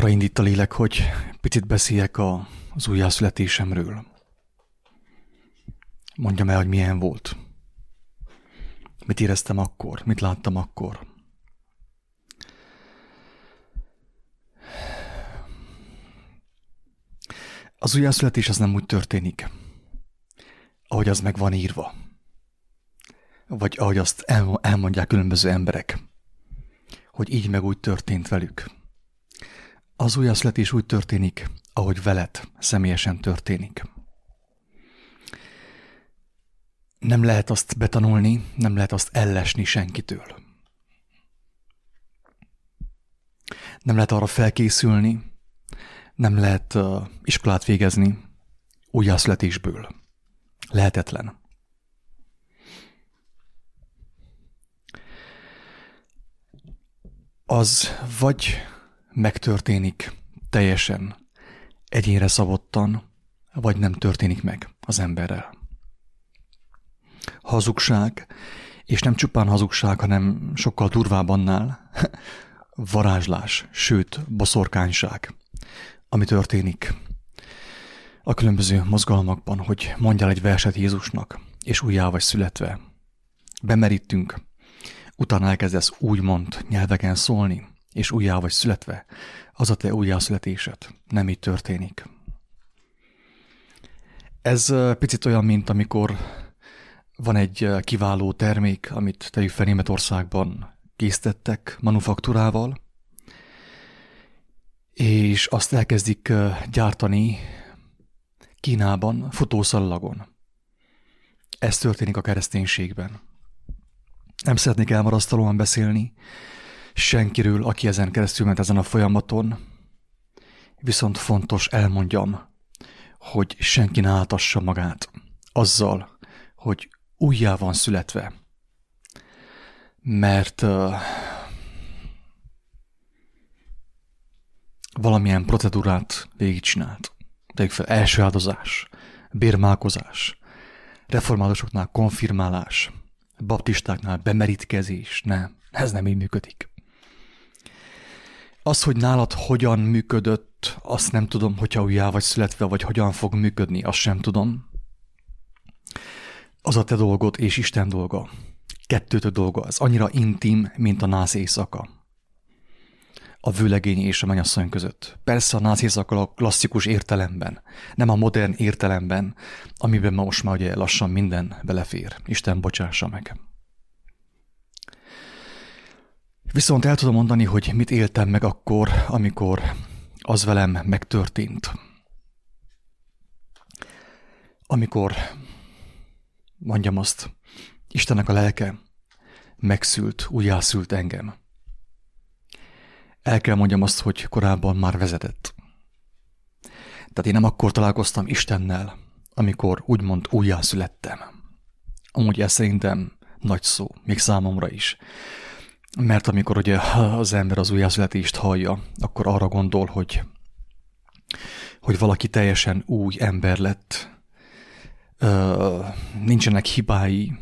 arra indít a lélek, hogy picit beszéljek a, az újjászületésemről. Mondjam el, hogy milyen volt. Mit éreztem akkor, mit láttam akkor. Az újjászületés az nem úgy történik, ahogy az meg van írva. Vagy ahogy azt elmondják különböző emberek, hogy így meg úgy történt velük. Az újjászületés úgy történik, ahogy veled személyesen történik. Nem lehet azt betanulni, nem lehet azt ellesni senkitől. Nem lehet arra felkészülni, nem lehet uh, iskolát végezni újjászületésből. Lehetetlen. Az vagy megtörténik teljesen egyénre szabottan, vagy nem történik meg az emberrel. Hazugság, és nem csupán hazugság, hanem sokkal durvább annál, varázslás, sőt, boszorkányság, ami történik a különböző mozgalmakban, hogy mondjál egy verset Jézusnak, és újjá vagy születve. Bemerítünk, utána elkezdesz úgymond nyelveken szólni, és újjá vagy születve, az a te újjászületésed. Nem így történik. Ez picit olyan, mint amikor van egy kiváló termék, amit tegyük fel Németországban készítettek manufaktúrával, és azt elkezdik gyártani Kínában futószallagon. Ez történik a kereszténységben. Nem szeretnék elmarasztalóan beszélni senkiről, aki ezen keresztül ment ezen a folyamaton, viszont fontos elmondjam, hogy senki ne átassa magát azzal, hogy újjá van születve. Mert uh, valamilyen procedúrát végigcsinált. Tegyük fel, első áldozás, bérmálkozás, reformátusoknál konfirmálás, baptistáknál bemerítkezés, nem, ez nem így működik. Az, hogy nálad hogyan működött, azt nem tudom, hogyha újjá vagy születve, vagy hogyan fog működni, azt sem tudom. Az a te dolgod és Isten dolga. Kettőtök dolga. Ez annyira intim, mint a nász éjszaka. A vőlegény és a mennyasszony között. Persze a nász éjszaka a klasszikus értelemben, nem a modern értelemben, amiben most már ugye lassan minden belefér. Isten bocsássa meg. Viszont el tudom mondani, hogy mit éltem meg akkor, amikor az velem megtörtént. Amikor, mondjam azt, Istennek a lelke megszült, újjászült engem. El kell mondjam azt, hogy korábban már vezetett. Tehát én nem akkor találkoztam Istennel, amikor úgymond újjászülettem. Amúgy ez szerintem nagy szó, még számomra is. Mert amikor ugye az ember az újjászületést hallja, akkor arra gondol, hogy, hogy valaki teljesen új ember lett, nincsenek hibái,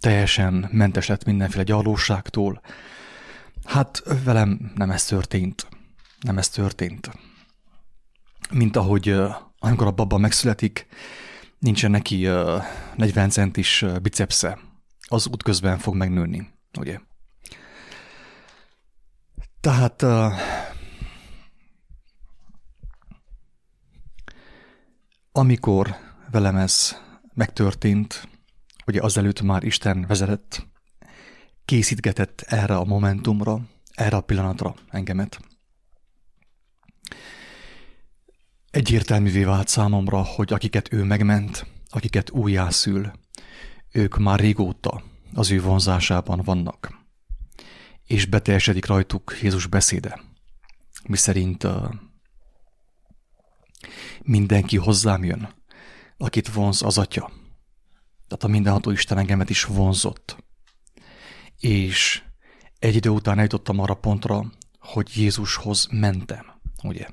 teljesen mentes lett mindenféle gyarlóságtól. Hát velem nem ez történt. Nem ez történt. Mint ahogy amikor a baba megszületik, nincsen neki 40 centis bicepsze, az útközben fog megnőni, ugye? Tehát amikor velem ez megtörtént, ugye azelőtt már Isten vezetett, készítgetett erre a momentumra, erre a pillanatra engemet. Egyértelművé vált számomra, hogy akiket ő megment, akiket újjászül, ők már régóta az ő vonzásában vannak és beteljesedik rajtuk Jézus beszéde, mi szerint uh, mindenki hozzám jön, akit vonz az atya. Tehát a mindenható Isten engemet is vonzott. És egy idő után eljutottam arra pontra, hogy Jézushoz mentem, ugye?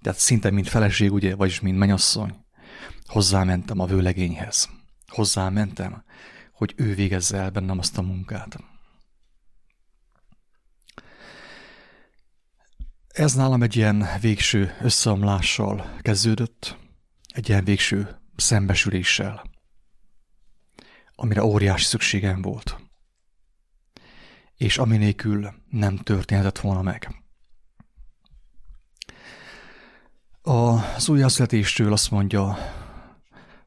Tehát szinte mint feleség, ugye, vagyis mint menyasszony, hozzámentem a vőlegényhez. Hozzámentem, hogy ő végezze el bennem azt a munkát. Ez nálam egy ilyen végső összeomlással kezdődött, egy ilyen végső szembesüléssel, amire óriási szükségem volt, és ami nélkül nem történhetett volna meg. Az újjászületésről azt mondja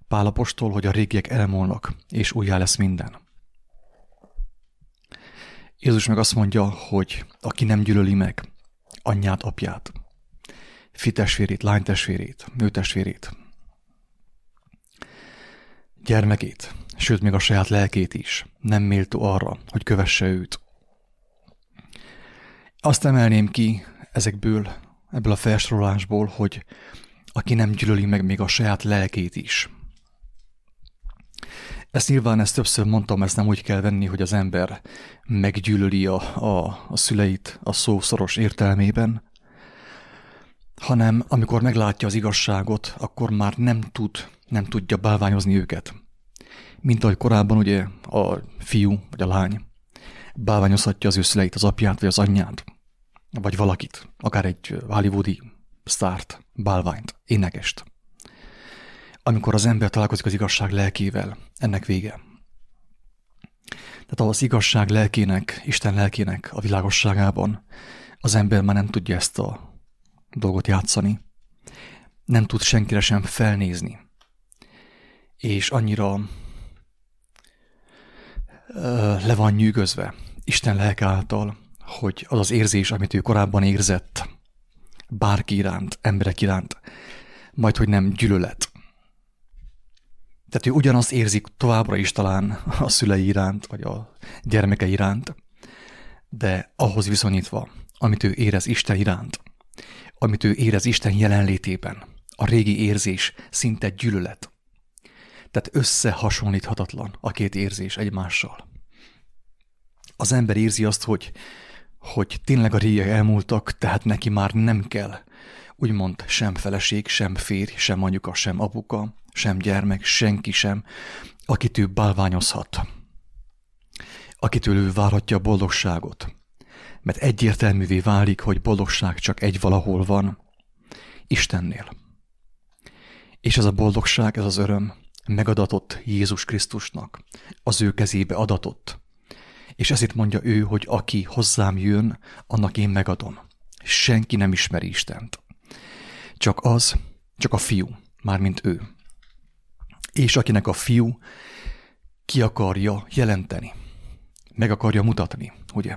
Pálapostól, hogy a régiek elmúlnak, és újjá lesz minden. Jézus meg azt mondja, hogy aki nem gyűlöli meg anyját, apját, fitestvérét, lánytestvérét, nőtestvérét, gyermekét, sőt még a saját lelkét is, nem méltó arra, hogy kövesse őt. Azt emelném ki ezekből, ebből a felsorolásból, hogy aki nem gyűlöli meg még a saját lelkét is. Ezt nyilván ezt többször mondtam, ezt nem úgy kell venni, hogy az ember meggyűlöli a, a, a szüleit a szó szoros értelmében, hanem amikor meglátja az igazságot, akkor már nem tud, nem tudja bálványozni őket. Mint ahogy korábban ugye a fiú vagy a lány bálványozhatja az ő szüleit, az apját vagy az anyját, vagy valakit, akár egy hollywoodi sztárt, bálványt, énekest. Amikor az ember találkozik az igazság lelkével, ennek vége. Tehát az igazság lelkének, Isten lelkének a világosságában az ember már nem tudja ezt a dolgot játszani. Nem tud senkire sem felnézni. És annyira le van nyűgözve Isten lelke által, hogy az az érzés, amit ő korábban érzett bárki iránt, emberek iránt, majd hogy nem gyűlölet. Tehát ő ugyanazt érzik továbbra is talán a szülei iránt, vagy a gyermeke iránt, de ahhoz viszonyítva, amit ő érez Isten iránt, amit ő érez Isten jelenlétében, a régi érzés szinte gyűlölet. Tehát összehasonlíthatatlan a két érzés egymással. Az ember érzi azt, hogy, hogy tényleg a régiek elmúltak, tehát neki már nem kell úgymond sem feleség, sem férj, sem anyuka, sem apuka, sem gyermek, senki sem, akit ő bálványozhat, akitől ő várhatja a boldogságot. Mert egyértelművé válik, hogy boldogság csak egy valahol van, Istennél. És ez a boldogság, ez az öröm megadatott Jézus Krisztusnak, az ő kezébe adatott. És ezért mondja ő, hogy aki hozzám jön, annak én megadom. Senki nem ismeri Istent. Csak az, csak a fiú, mármint ő. És akinek a fiú ki akarja jelenteni, meg akarja mutatni, ugye?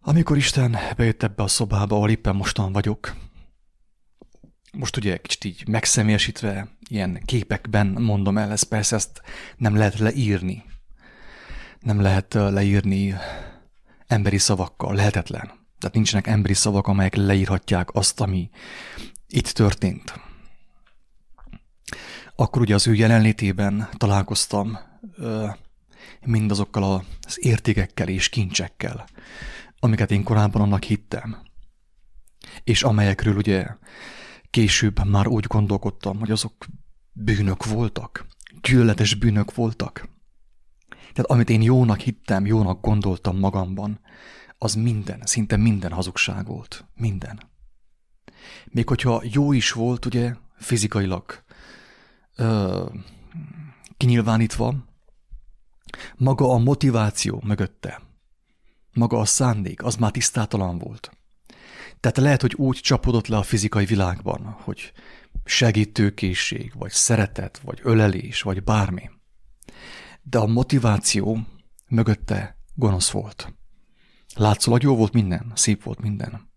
Amikor Isten bejött ebbe a szobába, ahol éppen mostan vagyok, most ugye kicsit így megszemélyesítve, ilyen képekben mondom el, ezt persze ezt nem lehet leírni. Nem lehet leírni emberi szavakkal, lehetetlen. Tehát nincsenek emberi szavak, amelyek leírhatják azt, ami itt történt. Akkor ugye az ő jelenlétében találkoztam mindazokkal az értékekkel és kincsekkel, amiket én korábban annak hittem, és amelyekről ugye később már úgy gondolkodtam, hogy azok bűnök voltak, gyűlöletes bűnök voltak. Tehát amit én jónak hittem, jónak gondoltam magamban, az minden, szinte minden hazugság volt. Minden. Még hogyha jó is volt, ugye, fizikailag ö, kinyilvánítva, maga a motiváció mögötte, maga a szándék, az már tisztátalan volt. Tehát lehet, hogy úgy csapodott le a fizikai világban, hogy segítőkészség, vagy szeretet, vagy ölelés, vagy bármi. De a motiváció mögötte gonosz volt. Látszólag jó volt minden, szép volt minden.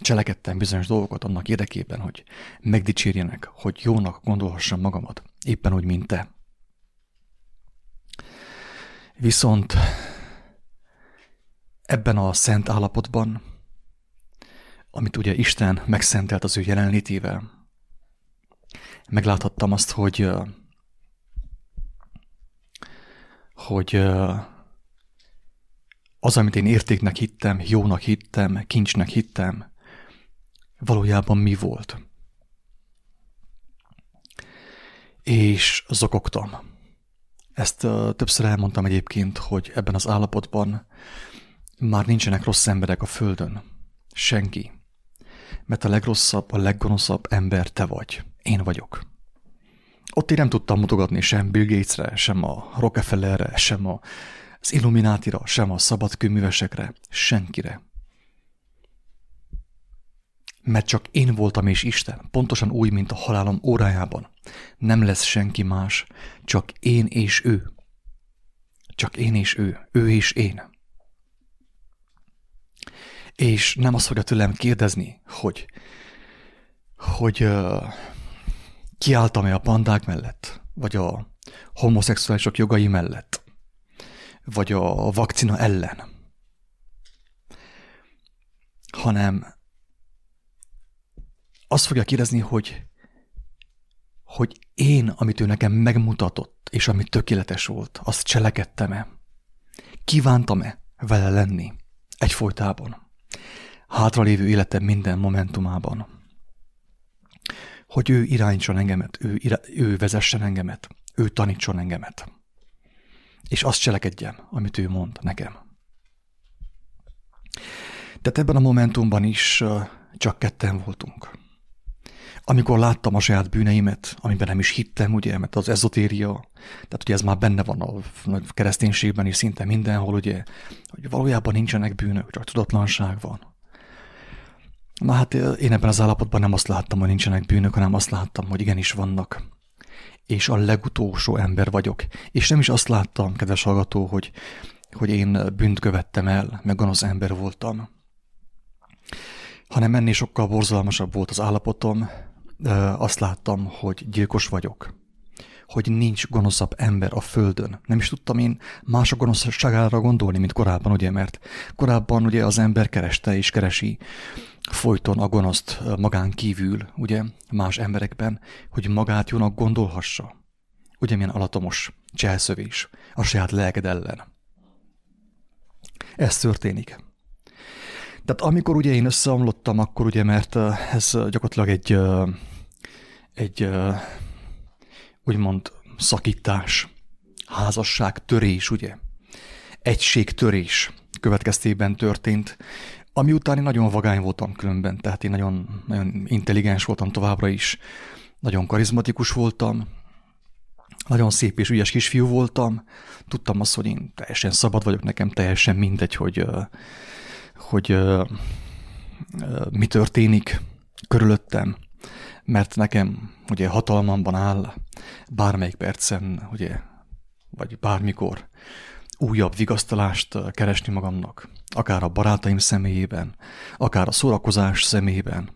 Cselekedtem bizonyos dolgokat annak érdekében, hogy megdicsérjenek, hogy jónak gondolhassam magamat, éppen úgy, mint te. Viszont ebben a szent állapotban, amit ugye Isten megszentelt az ő jelenlétével, megláthattam azt, hogy hogy az, amit én értéknek hittem, jónak hittem, kincsnek hittem, valójában mi volt. És zokogtam. Ezt többször elmondtam egyébként, hogy ebben az állapotban már nincsenek rossz emberek a földön. Senki. Mert a legrosszabb, a leggonoszabb ember te vagy. Én vagyok. Ott én nem tudtam mutogatni sem Bill Gatesre, sem a Rockefellerre, sem a, az Illuminátira, sem a szabadkőművesekre, senkire. Mert csak én voltam és Isten, pontosan úgy, mint a halálom órájában. Nem lesz senki más, csak én és ő. Csak én és ő, ő és én. És nem azt fogja tőlem kérdezni, hogy, hogy uh, kiálltam-e a pandák mellett, vagy a homoszexuálisok jogai mellett, vagy a vakcina ellen, hanem azt fogja kérdezni, hogy, hogy én, amit ő nekem megmutatott, és ami tökéletes volt, azt cselekedtem-e? Kívántam-e vele lenni egyfolytában? Hátralévő életem minden momentumában. Hogy ő irányítson engemet, ő, ira, ő vezessen engemet, ő tanítson engemet. És azt cselekedjem, amit ő mond nekem. Tehát ebben a momentumban is csak ketten voltunk. Amikor láttam a saját bűneimet, amiben nem is hittem, ugye, mert az ezotéria, tehát ugye ez már benne van a kereszténységben is szinte mindenhol, ugye, hogy valójában nincsenek bűnök, csak tudatlanság van. Na hát én ebben az állapotban nem azt láttam, hogy nincsenek bűnök, hanem azt láttam, hogy igenis vannak. És a legutolsó ember vagyok. És nem is azt láttam, kedves hallgató, hogy, hogy én bűnt követtem el, meg gonosz ember voltam. Hanem ennél sokkal borzalmasabb volt az állapotom, azt láttam, hogy gyilkos vagyok, hogy nincs gonoszabb ember a földön. Nem is tudtam én mások gonoszságára gondolni, mint korábban, ugye, mert korábban ugye az ember kereste és keresi folyton a gonoszt magán kívül, ugye, más emberekben, hogy magát jónak gondolhassa. Ugye milyen alatomos cselszövés a saját lelked ellen. Ez történik. Tehát amikor ugye én összeomlottam, akkor ugye, mert ez gyakorlatilag egy egy úgymond szakítás, házasság, törés, ugye? Egység törés következtében történt, ami után én nagyon vagány voltam különben, tehát én nagyon, nagyon intelligens voltam továbbra is, nagyon karizmatikus voltam, nagyon szép és ügyes kisfiú voltam, tudtam azt, hogy én teljesen szabad vagyok, nekem teljesen mindegy, hogy, hogy, hogy mi történik körülöttem, mert nekem ugye hatalmamban áll bármelyik percen, ugye, vagy bármikor újabb vigasztalást keresni magamnak, akár a barátaim személyében, akár a szórakozás személyében,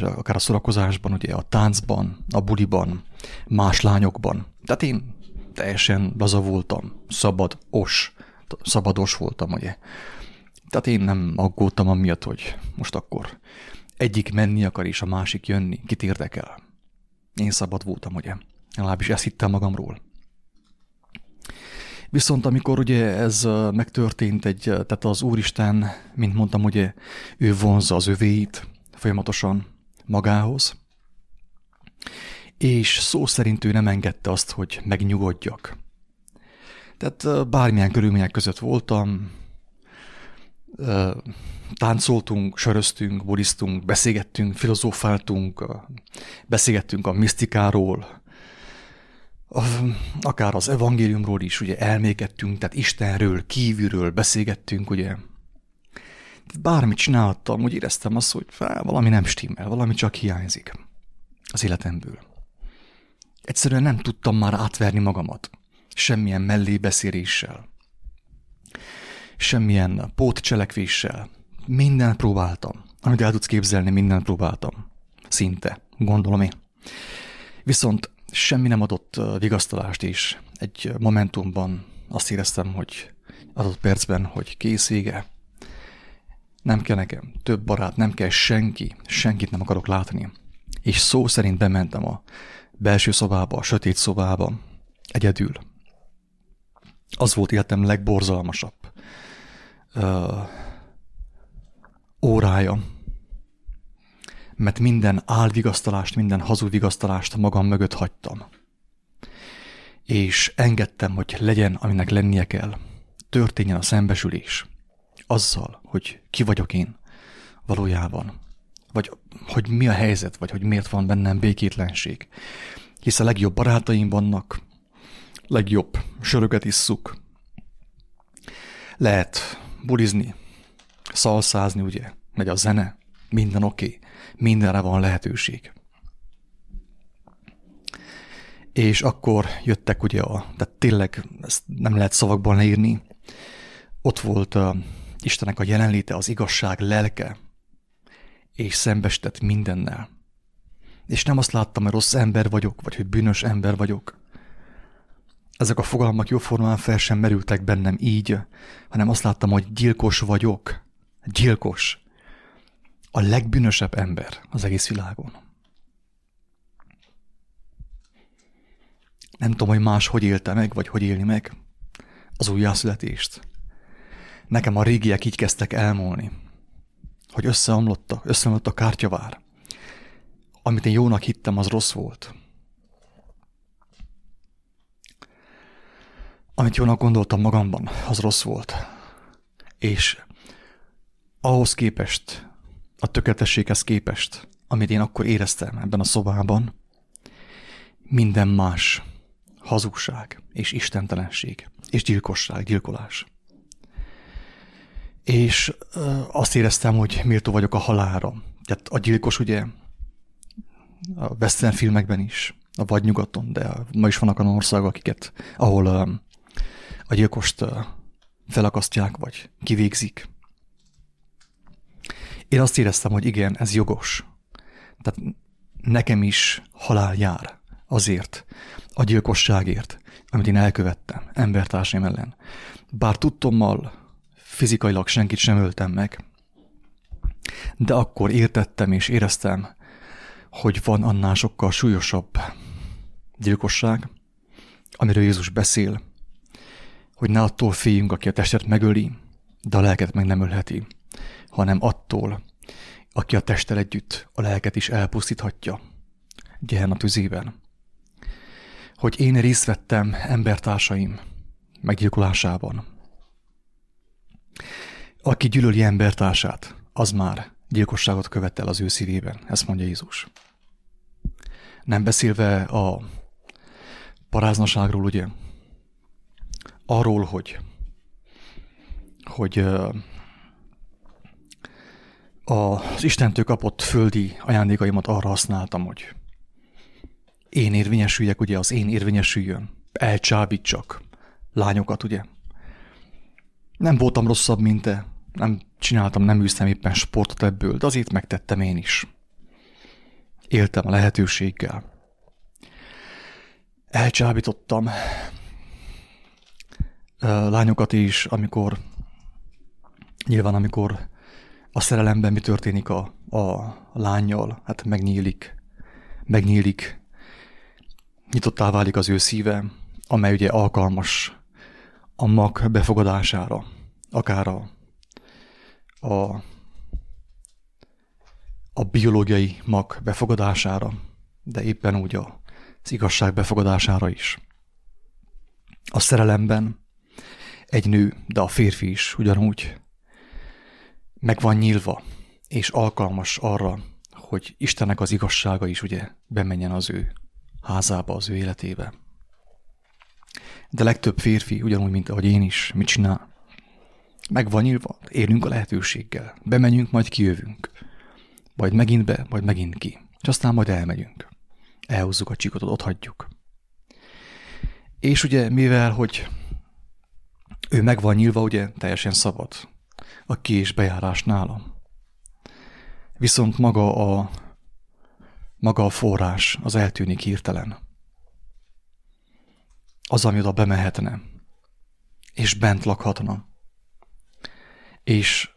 akár a szórakozásban, ugye a táncban, a buliban, más lányokban. Tehát én teljesen laza voltam, szabad, os, szabados voltam, ugye. Tehát én nem aggódtam amiatt, hogy most akkor egyik menni akar, és a másik jönni. Kit érdekel? Én szabad voltam, ugye? Legalábbis ezt hittem magamról. Viszont amikor ugye ez megtörtént, egy, tehát az Úristen, mint mondtam, ugye ő vonzza az övéit folyamatosan magához, és szó szerint ő nem engedte azt, hogy megnyugodjak. Tehát bármilyen körülmények között voltam, táncoltunk, söröztünk, buddhiztunk, beszélgettünk, filozófáltunk, beszélgettünk a misztikáról, akár az evangéliumról is, ugye elmékedtünk, tehát Istenről, kívülről beszélgettünk, ugye. Bármit csináltam, úgy éreztem azt, hogy fel, valami nem stimmel, valami csak hiányzik az életemből. Egyszerűen nem tudtam már átverni magamat, semmilyen mellébeszéléssel, semmilyen pótcselekvéssel, Mindent próbáltam. Amit el tudsz képzelni, mindent próbáltam. Szinte, gondolom én. Viszont semmi nem adott vigasztalást is. Egy momentumban azt éreztem, hogy adott percben, hogy kész vége. Nem kell nekem több barát, nem kell senki, senkit nem akarok látni. És szó szerint bementem a belső szobába, a sötét szobába, egyedül. Az volt életem legborzalmasabb órája. Mert minden álvigasztalást, minden hazugvigasztalást magam mögött hagytam. És engedtem, hogy legyen, aminek lennie kell. Történjen a szembesülés. azzal, hogy ki vagyok én valójában, vagy hogy mi a helyzet, vagy hogy miért van bennem békétlenség. Hisz a legjobb barátaim vannak, legjobb söröket isszuk, lehet bulizni, szalszázni, ugye, megy a zene, minden oké, okay, mindenre van lehetőség. És akkor jöttek ugye a, tehát tényleg ezt nem lehet szavakban leírni, ott volt a Istenek a jelenléte, az igazság lelke, és szembestett mindennel. És nem azt láttam, hogy rossz ember vagyok, vagy hogy bűnös ember vagyok. Ezek a fogalmak jóformán fel sem merültek bennem így, hanem azt láttam, hogy gyilkos vagyok. Gyilkos. A legbűnösebb ember az egész világon. Nem tudom, hogy más hogy élte meg, vagy hogy élni meg az újjászületést. Nekem a régiek így kezdtek elmúlni, hogy összeomlott a, összeomlott a kártyavár. Amit én jónak hittem, az rossz volt. Amit jónak gondoltam magamban, az rossz volt. És ahhoz képest, a tökéletességhez képest, amit én akkor éreztem ebben a szobában, minden más hazugság és istentelenség és gyilkosság, gyilkolás. És azt éreztem, hogy méltó vagyok a halára. Tehát a gyilkos ugye a western filmekben is, a vagy nyugaton, de ma is vannak olyan országok, akiket, ahol a gyilkost felakasztják, vagy kivégzik. Én azt éreztem, hogy igen, ez jogos. Tehát nekem is halál jár azért, a gyilkosságért, amit én elkövettem embertársaim ellen. Bár tudtommal fizikailag senkit sem öltem meg, de akkor értettem és éreztem, hogy van annál sokkal súlyosabb gyilkosság, amiről Jézus beszél, hogy ne attól féljünk, aki a testet megöli, de a lelket meg nem ölheti, hanem attól, aki a testtel együtt a lelket is elpusztíthatja, a tüzében. Hogy én részt vettem embertársaim meggyilkolásában. Aki gyűlöli embertársát, az már gyilkosságot követel az ő szívében, ezt mondja Jézus. Nem beszélve a paráznaságról, ugye, arról, hogy, hogy az Istentől kapott földi ajándékaimat arra használtam, hogy én érvényesüljek, ugye az én érvényesüljön, elcsábítsak lányokat, ugye. Nem voltam rosszabb, mint te, nem csináltam, nem űztem éppen sportot ebből, de azért megtettem én is. Éltem a lehetőséggel. Elcsábítottam, lányokat is, amikor nyilván amikor a szerelemben mi történik a, a lányjal, hát megnyílik, megnyílik, nyitottá válik az ő szíve, amely ugye alkalmas a mag befogadására, akár a, a, a biológiai mag befogadására, de éppen úgy az igazság befogadására is. A szerelemben egy nő, de a férfi is ugyanúgy meg van nyílva, és alkalmas arra, hogy Istennek az igazsága is ugye bemenjen az ő házába, az ő életébe. De legtöbb férfi, ugyanúgy, mint ahogy én is, mit csinál? Meg van nyílva, élünk a lehetőséggel. Bemenjünk, majd kijövünk. Majd megint be, majd megint ki. És aztán majd elmegyünk. Elhúzzuk a csikotot, ott hagyjuk. És ugye, mivel, hogy ő meg van nyílva, ugye teljesen szabad. A ki- és bejárás nála. Viszont maga a, maga a forrás, az eltűnik hirtelen. Az, ami oda bemehetne, és bent lakhatna. És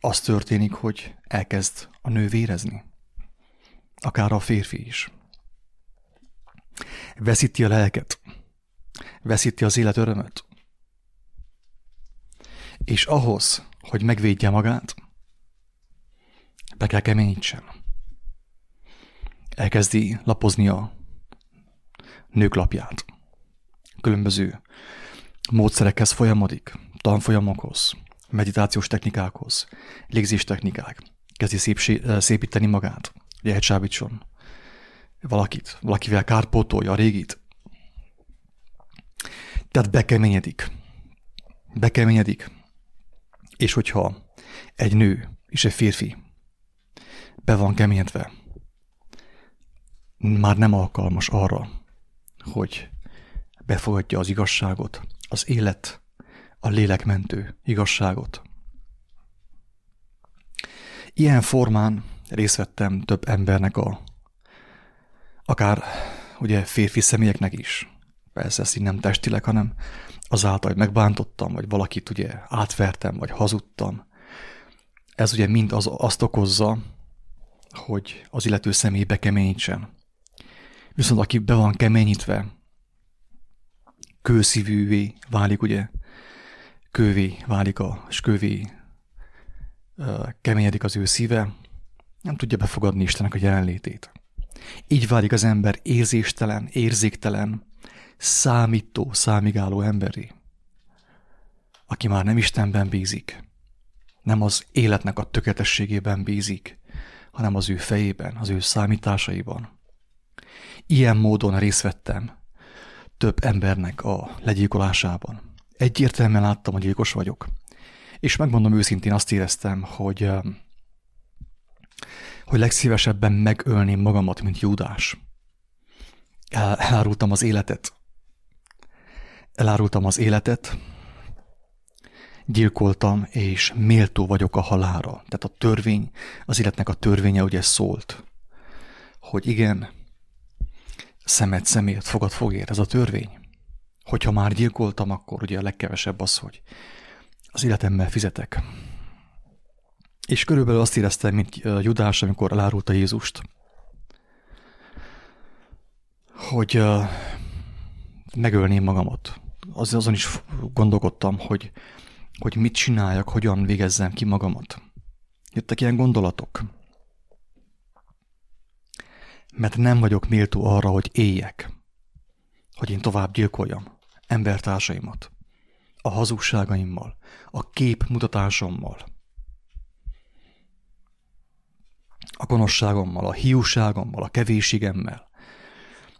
az történik, hogy elkezd a nő vérezni. Akár a férfi is. Veszíti a lelket. Veszíti az élet örömöt. És ahhoz, hogy megvédje magát, be kell keményítsen. Elkezdi lapozni a nőklapját. Különböző módszerekhez folyamodik, tanfolyamokhoz, meditációs technikákhoz, légzés technikák, kezdi szép, szépíteni magát, hogy elcsábítson valakit, valakivel kárpótolja a régit. Tehát bekeményedik. Bekeményedik. És hogyha egy nő és egy férfi be van keményedve, már nem alkalmas arra, hogy befogadja az igazságot, az élet, a lélekmentő igazságot. Ilyen formán részt vettem több embernek a, akár ugye férfi személyeknek is, persze ezt így nem testileg, hanem azáltal, hogy megbántottam, vagy valakit ugye átvertem, vagy hazudtam. Ez ugye mind az, azt okozza, hogy az illető személy bekeményítsen. Viszont aki be van keményítve, kőszívűvé válik, ugye, kővé válik a, és kővé keményedik az ő szíve, nem tudja befogadni Istennek a jelenlétét. Így válik az ember érzéstelen, érzéktelen, számító, számigáló emberi, aki már nem Istenben bízik, nem az életnek a tökéletességében bízik, hanem az ő fejében, az ő számításaiban. Ilyen módon részt vettem több embernek a legyilkolásában. Egyértelműen láttam, hogy gyilkos vagyok. És megmondom őszintén, azt éreztem, hogy, hogy legszívesebben megölném magamat, mint Júdás. El, elárultam az életet. Elárultam az életet, gyilkoltam, és méltó vagyok a halára. Tehát a törvény, az életnek a törvénye ugye szólt, hogy igen, szemet szemért, fogad fogért, ez a törvény. Hogyha már gyilkoltam, akkor ugye a legkevesebb az, hogy az életemmel fizetek. És körülbelül azt éreztem, mint Judás, amikor elárulta Jézust, hogy megölném magamat. Az, azon is gondolkodtam, hogy, hogy mit csináljak, hogyan végezzem ki magamat. Jöttek ilyen gondolatok. Mert nem vagyok méltó arra, hogy éljek, hogy én tovább gyilkoljam embertársaimat, a hazugságaimmal, a kép mutatásommal, a gonoszságommal, a hiúságommal, a kevésségemmel,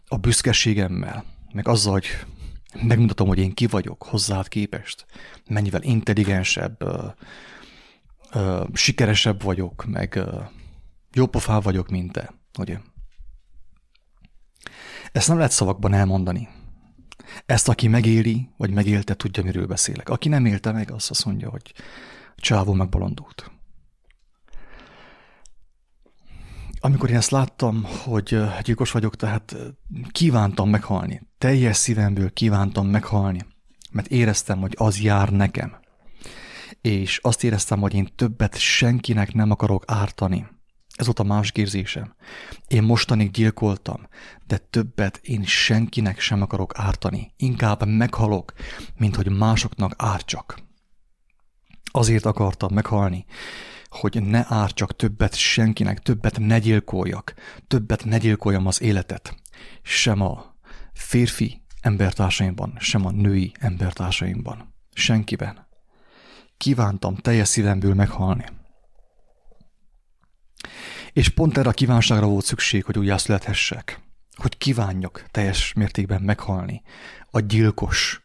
a büszkeségemmel, meg azzal, hogy megmutatom, hogy én ki vagyok hozzád képest, mennyivel intelligensebb, ö, ö, sikeresebb vagyok, meg ö, jópofá vagyok, mint te, ugye? Ezt nem lehet szavakban elmondani. Ezt, aki megéli, vagy megélte, tudja, miről beszélek. Aki nem élte meg, azt azt mondja, hogy csávó megbolondult. Amikor én ezt láttam, hogy gyilkos vagyok, tehát kívántam meghalni. Teljes szívemből kívántam meghalni, mert éreztem, hogy az jár nekem. És azt éreztem, hogy én többet senkinek nem akarok ártani ez volt a másik érzésem. Én mostanig gyilkoltam, de többet én senkinek sem akarok ártani. Inkább meghalok, mint hogy másoknak ártsak. Azért akartam meghalni, hogy ne ártsak többet senkinek, többet ne gyilkoljak, többet ne gyilkoljam az életet. Sem a férfi embertársaimban, sem a női embertársaimban. Senkiben. Kívántam teljes szívemből meghalni. És pont erre a kívánságra volt szükség, hogy újjászülethessek. Hogy kívánjak teljes mértékben meghalni. A gyilkos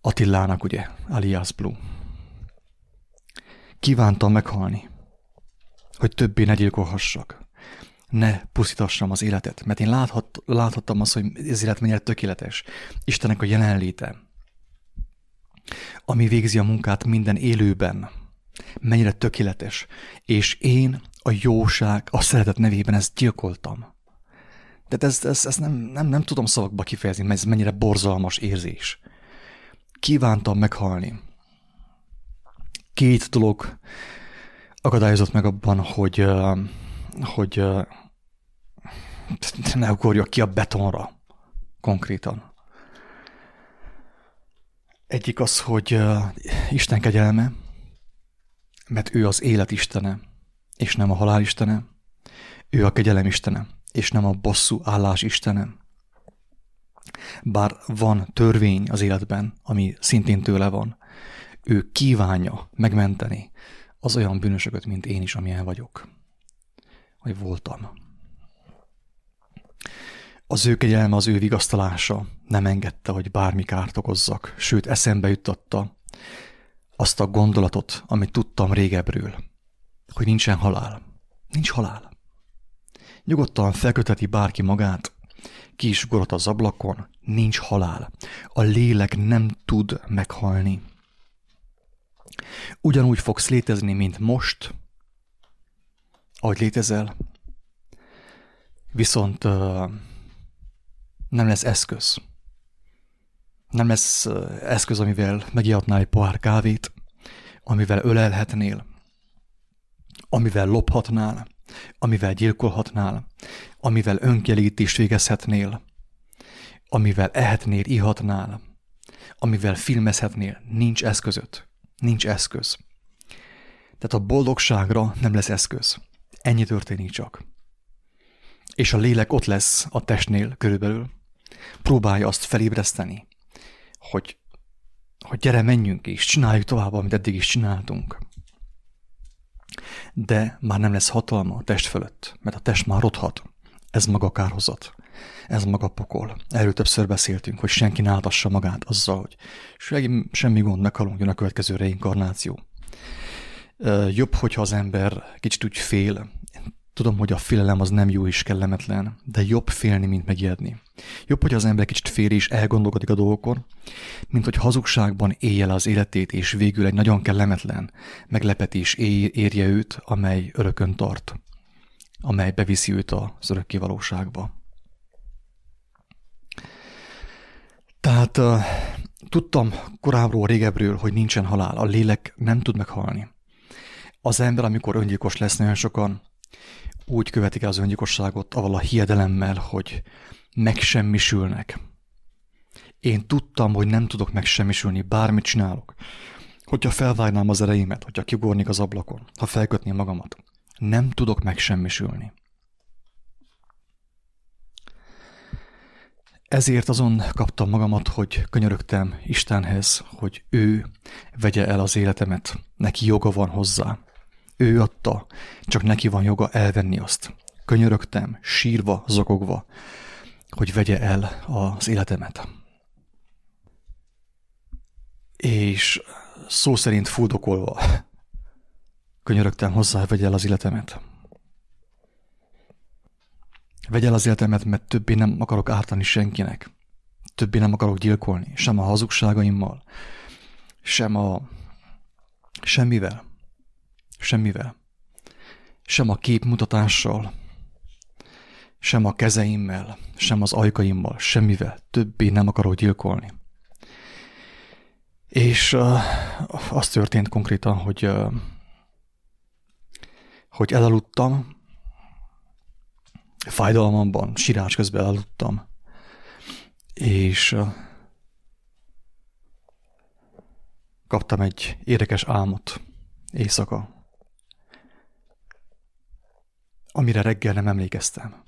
Attilának, ugye, alias Blue. Kívántam meghalni, hogy többé ne gyilkolhassak. Ne pusztítassam az életet, mert én láthat, láthattam azt, hogy ez élet mennyire tökéletes. Istenek a jelenléte, ami végzi a munkát minden élőben, mennyire tökéletes, és én a jóság, a szeretet nevében ezt gyilkoltam. De ezt, ezt, ezt nem, nem, nem tudom szavakba kifejezni, mert ez mennyire borzalmas érzés. Kívántam meghalni. Két dolog akadályozott meg abban, hogy, hogy ne ugorjak ki a betonra konkrétan. Egyik az, hogy Isten kegyelme, mert ő az élet istene, és nem a halál istene. Ő a kegyelem istene, és nem a bosszú állás istene. Bár van törvény az életben, ami szintén tőle van, ő kívánja megmenteni az olyan bűnösöket, mint én is, amilyen vagyok. Vagy voltam. Az ő kegyelme, az ő vigasztalása nem engedte, hogy bármi kárt okozzak, sőt eszembe juttatta azt a gondolatot, amit tudtam régebről, hogy nincsen halál. Nincs halál. Nyugodtan felköteti bárki magát, ki is ugorott az ablakon, nincs halál. A lélek nem tud meghalni. Ugyanúgy fogsz létezni, mint most, ahogy létezel, viszont uh, nem lesz eszköz. Nem lesz eszköz, amivel megihatnál egy pohár kávét, amivel ölelhetnél, amivel lophatnál, amivel gyilkolhatnál, amivel önkielégítést végezhetnél, amivel ehetnél, ihatnál, amivel filmezhetnél, nincs eszközöt. Nincs eszköz. Tehát a boldogságra nem lesz eszköz. Ennyi történik csak. És a lélek ott lesz a testnél körülbelül. Próbálja azt felébreszteni, hogy, hogy gyere, menjünk és csináljuk tovább, amit eddig is csináltunk de már nem lesz hatalma a test fölött, mert a test már rothat. Ez maga kárhozat. Ez maga pokol. Erről többször beszéltünk, hogy senki ne áltassa magát azzal, hogy semmi, gond, meghalunk, jön a következő reinkarnáció. Jobb, hogyha az ember kicsit úgy fél, Tudom, hogy a félelem az nem jó és kellemetlen, de jobb félni, mint megijedni. Jobb, hogy az ember kicsit fél és elgondolkodik a dolgokon, mint hogy hazugságban élje le az életét, és végül egy nagyon kellemetlen meglepetés érje őt, amely örökön tart, amely beviszi őt az örökké valóságba. Tehát tudtam korábbról, régebről, hogy nincsen halál, a lélek nem tud meghalni. Az ember, amikor öngyilkos lesz, nagyon sokan úgy követik az öngyilkosságot, avval a hiedelemmel, hogy megsemmisülnek. Én tudtam, hogy nem tudok megsemmisülni, bármit csinálok. Hogyha felvágnám az ereimet, hogyha kigornék az ablakon, ha felkötném magamat, nem tudok megsemmisülni. Ezért azon kaptam magamat, hogy könyörögtem Istenhez, hogy ő vegye el az életemet, neki joga van hozzá. Ő adta, csak neki van joga elvenni azt. Könyörögtem, sírva, zokogva, hogy vegye el az életemet. És szó szerint fuldokolva könyörögtem hozzá, vegye el az életemet. Vegye el az életemet, mert többé nem akarok ártani senkinek. Többé nem akarok gyilkolni, sem a hazugságaimmal, sem a semmivel. Semmivel. Sem a képmutatással, sem a kezeimmel, sem az ajkaimmal, semmivel. Többé nem akarok gyilkolni. És uh, az történt konkrétan, hogy, uh, hogy elaludtam, fájdalmamban, sírás közben elaludtam, és uh, kaptam egy érdekes álmot éjszaka amire reggel nem emlékeztem.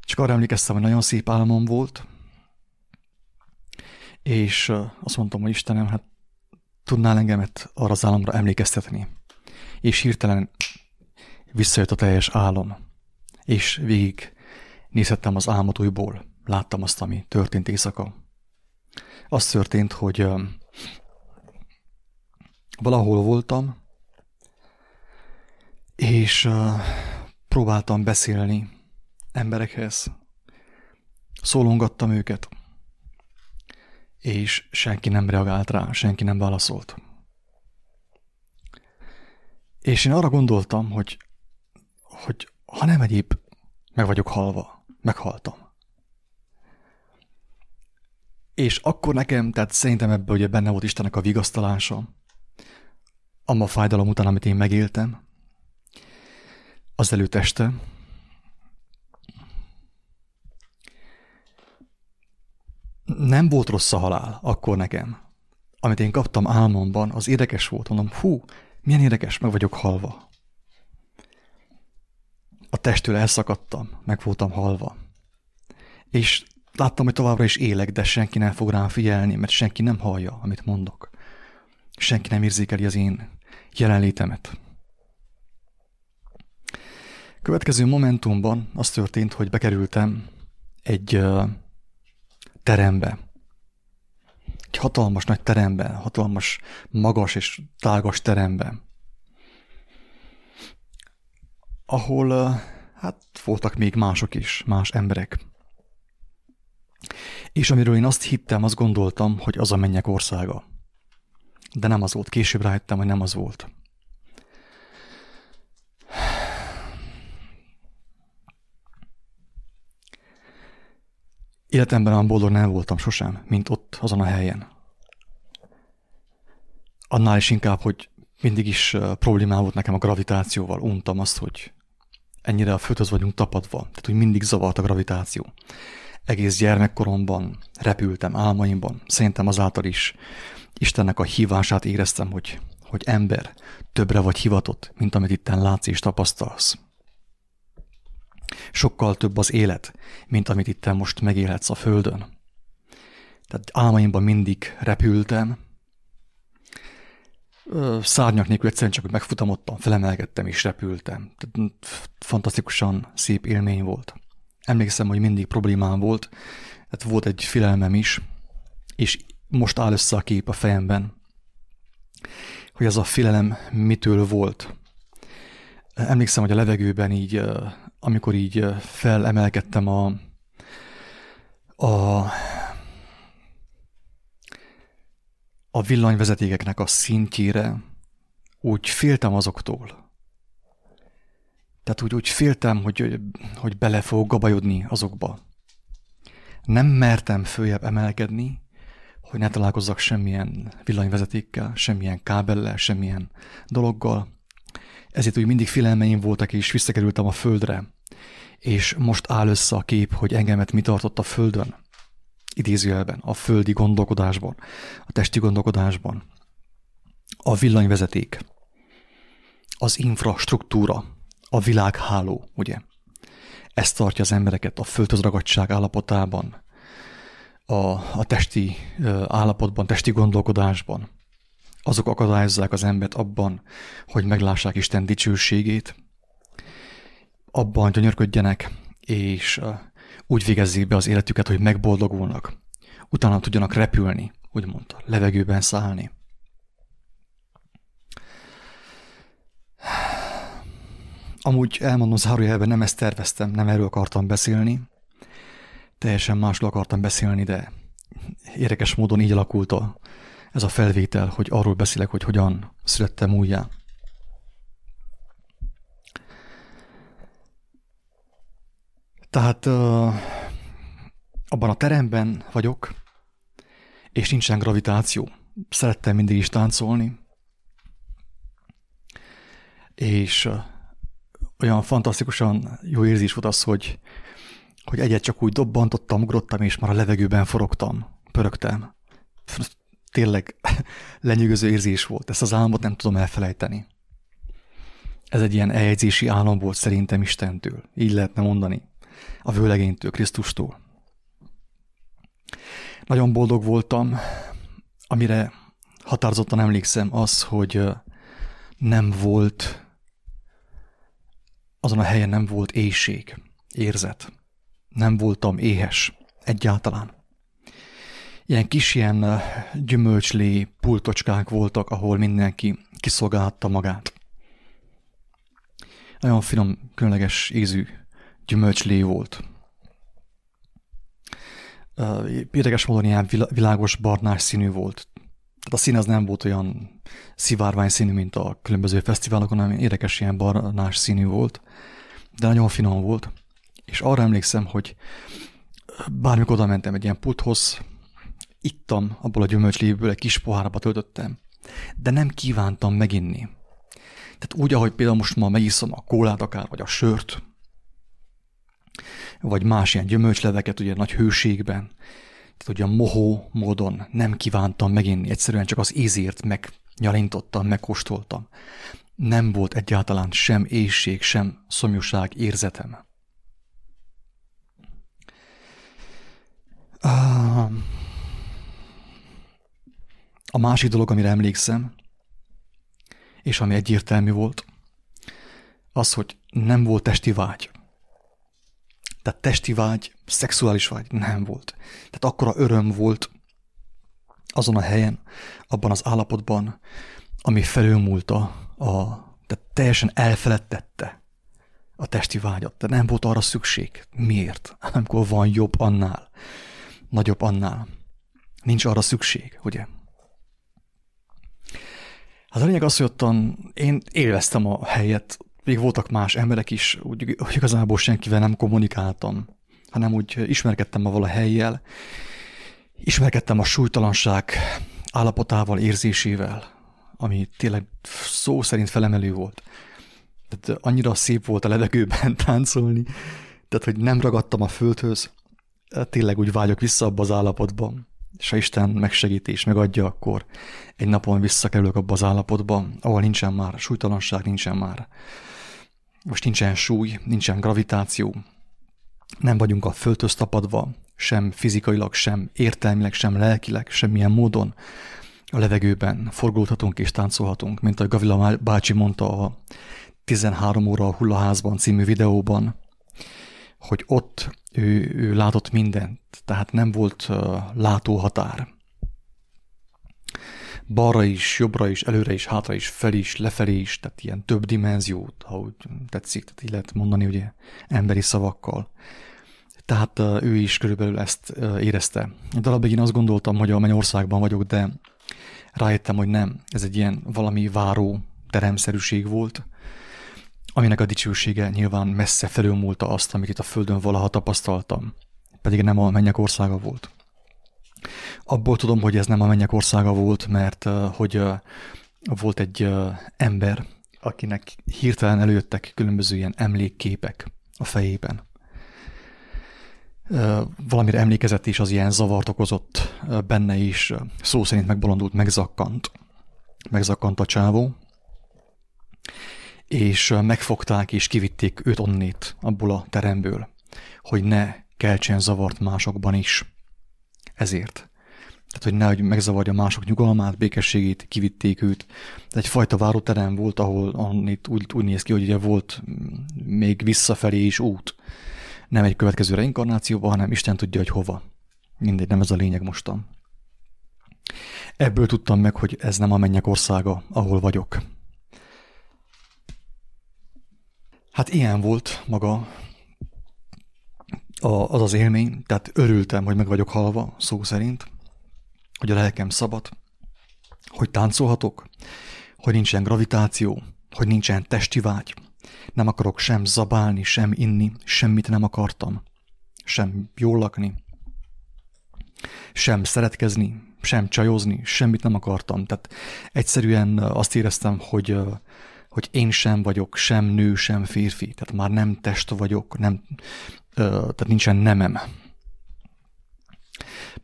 Csak arra emlékeztem, hogy nagyon szép álmom volt, és azt mondtam, hogy Istenem, hát tudnál engemet arra az álomra emlékeztetni. És hirtelen visszajött a teljes álom, és végig nézhettem az álmot újból, láttam azt, ami történt éjszaka. Az történt, hogy valahol voltam, és próbáltam beszélni emberekhez. Szólongattam őket, és senki nem reagált rá, senki nem válaszolt. És én arra gondoltam, hogy, hogy ha nem egyéb, meg vagyok halva, meghaltam. És akkor nekem, tehát szerintem ebben ugye benne volt Istennek a vigasztalása, amma fájdalom után, amit én megéltem, az előteste, nem volt rossz a halál akkor nekem. Amit én kaptam álmomban, az érdekes volt. Mondom, hú, milyen érdekes, meg vagyok halva. A testtől elszakadtam, meg voltam halva. És láttam, hogy továbbra is élek, de senki nem fog rám figyelni, mert senki nem hallja, amit mondok. Senki nem érzékeli az én jelenlétemet. Következő momentumban az történt, hogy bekerültem egy terembe. Egy hatalmas nagy terembe, hatalmas, magas és tágas terembe. Ahol hát voltak még mások is, más emberek. És amiről én azt hittem, azt gondoltam, hogy az a mennyek országa. De nem az volt. Később rájöttem, hogy nem az volt. Életemben olyan boldog nem voltam sosem, mint ott, azon a helyen. Annál is inkább, hogy mindig is problémám volt nekem a gravitációval. Untam azt, hogy ennyire a földhöz vagyunk tapadva. Tehát, hogy mindig zavart a gravitáció. Egész gyermekkoromban repültem álmaimban. Szerintem azáltal is Istennek a hívását éreztem, hogy, hogy ember, többre vagy hivatott, mint amit itten látsz és tapasztalsz. Sokkal több az élet, mint amit itt most megélhetsz a földön. Tehát álmaimban mindig repültem, szárnyak nélkül egyszerűen csak megfutamodtam, felemelkedtem és repültem. Tehát fantasztikusan szép élmény volt. Emlékszem, hogy mindig problémám volt, tehát volt egy filelmem is, és most áll össze a kép a fejemben, hogy ez a filelem mitől volt. Emlékszem, hogy a levegőben így, amikor így felemelkedtem a, a, a villanyvezetékeknek a szintjére, úgy féltem azoktól. Tehát úgy, úgy féltem, hogy, hogy bele fogok gabajodni azokba. Nem mertem följebb emelkedni, hogy ne találkozzak semmilyen villanyvezetékkel, semmilyen kábellel, semmilyen dologgal, ezért úgy mindig félelmeim voltak, és visszakerültem a földre. És most áll össze a kép, hogy engemet mi tartott a földön. Idézőjelben, a földi gondolkodásban, a testi gondolkodásban. A villanyvezeték, az infrastruktúra, a világháló, ugye? Ez tartja az embereket a földhöz ragadtság állapotában, a, a testi állapotban, testi gondolkodásban azok akadályozzák az embert abban, hogy meglássák Isten dicsőségét, abban gyönyörködjenek, és úgy végezzék be az életüket, hogy megboldogulnak. Utána tudjanak repülni, úgymond, levegőben szállni. Amúgy elmondom zárójelben, nem ezt terveztem, nem erről akartam beszélni. Teljesen másról akartam beszélni, de érdekes módon így alakult a, ez a felvétel, hogy arról beszélek, hogy hogyan születtem újjá. Tehát uh, abban a teremben vagyok, és nincsen gravitáció. Szerettem mindig is táncolni, és uh, olyan fantasztikusan jó érzés volt az, hogy, hogy egyet csak úgy dobbantottam, ugrottam, és már a levegőben forogtam, pörögtem tényleg lenyűgöző érzés volt. Ezt az álmot nem tudom elfelejteni. Ez egy ilyen eljegyzési álom volt szerintem Istentől. Így lehetne mondani. A vőlegénytől, Krisztustól. Nagyon boldog voltam, amire határozottan emlékszem az, hogy nem volt, azon a helyen nem volt éjség, érzet. Nem voltam éhes egyáltalán ilyen kis ilyen gyümölcslé pultocskák voltak, ahol mindenki kiszolgálta magát. Nagyon finom, különleges ízű gyümölcslé volt. Érdekes módon ilyen világos barnás színű volt. Tehát a szín az nem volt olyan szivárvány színű, mint a különböző fesztiválokon, hanem érdekes ilyen barnás színű volt, de nagyon finom volt. És arra emlékszem, hogy bármikor oda mentem egy ilyen pulthoz, ittam abból a gyümölcsléből, egy kis pohárba töltöttem, de nem kívántam meginni. Tehát úgy, ahogy például most ma megiszom a kólát akár, vagy a sört, vagy más ilyen gyümölcsleveket, ugye nagy hőségben, tehát ugye mohó módon nem kívántam meginni, egyszerűen csak az ízért megnyalintottam, megkóstoltam. Nem volt egyáltalán sem éjség, sem szomjúság érzetem. A másik dolog, amire emlékszem, és ami egyértelmű volt, az, hogy nem volt testi vágy. Tehát testi vágy, szexuális vágy nem volt. Tehát akkora öröm volt azon a helyen, abban az állapotban, ami felülmúlta, a, tehát teljesen elfeledtette a testi vágyat. De nem volt arra szükség. Miért? Amikor van jobb annál, nagyobb annál. Nincs arra szükség, ugye? Hát a lényeg az, hogy ottan én élveztem a helyet, még voltak más emberek is, úgy, úgy igazából senkivel nem kommunikáltam, hanem úgy ismerkedtem a vala helyjel, ismerkedtem a súlytalanság állapotával, érzésével, ami tényleg szó szerint felemelő volt. Tehát annyira szép volt a levegőben táncolni, tehát hogy nem ragadtam a földhöz, tényleg úgy vágyok vissza abba az állapotban, és ha Isten megsegíti és megadja, akkor egy napon visszakerülök abba az állapotba, ahol nincsen már súlytalanság, nincsen már most nincsen súly, nincsen gravitáció, nem vagyunk a földhöz tapadva, sem fizikailag, sem értelmileg, sem lelkileg, semmilyen módon. A levegőben forgolódhatunk és táncolhatunk, mint ahogy Gavila bácsi mondta a 13 óra a hullaházban című videóban, hogy ott ő, ő látott mindent, tehát nem volt uh, látóhatár. Balra is, jobbra is, előre is, hátra is, fel is, lefelé is, tehát ilyen több dimenziót, ha úgy tetszik, tehát így lehet mondani ugye emberi szavakkal. Tehát ő is körülbelül ezt érezte. Egy darabig én azt gondoltam, hogy a Mennyországban vagyok, de rájöttem, hogy nem. Ez egy ilyen valami váró teremszerűség volt, aminek a dicsősége nyilván messze felülmúlta azt, amit itt a Földön valaha tapasztaltam, pedig nem a mennyek országa volt. Abból tudom, hogy ez nem a mennyek országa volt, mert hogy volt egy ember, akinek hirtelen előjöttek különböző ilyen emlékképek a fejében. Valamire emlékezett és az ilyen zavart okozott benne is, szó szerint megbolondult, megzakkant. Megzakkant a csávó, és megfogták és kivitték őt onnét abból a teremből, hogy ne keltsen zavart másokban is. Ezért. Tehát, hogy nehogy megzavarja mások nyugalmát, békességét, kivitték őt. De egyfajta váróterem volt, ahol onnét úgy, úgy néz ki, hogy ugye volt még visszafelé is út. Nem egy következő reinkarnációba, hanem Isten tudja, hogy hova. Mindegy, nem ez a lényeg mostan. Ebből tudtam meg, hogy ez nem a mennyek országa, ahol vagyok. Hát ilyen volt maga az az élmény, tehát örültem, hogy meg vagyok halva, szó szerint, hogy a lelkem szabad, hogy táncolhatok, hogy nincsen gravitáció, hogy nincsen testi vágy, nem akarok sem zabálni, sem inni, semmit nem akartam, sem jól lakni, sem szeretkezni, sem csajozni, semmit nem akartam. Tehát egyszerűen azt éreztem, hogy hogy én sem vagyok sem nő, sem férfi, tehát már nem test vagyok, nem, tehát nincsen nemem.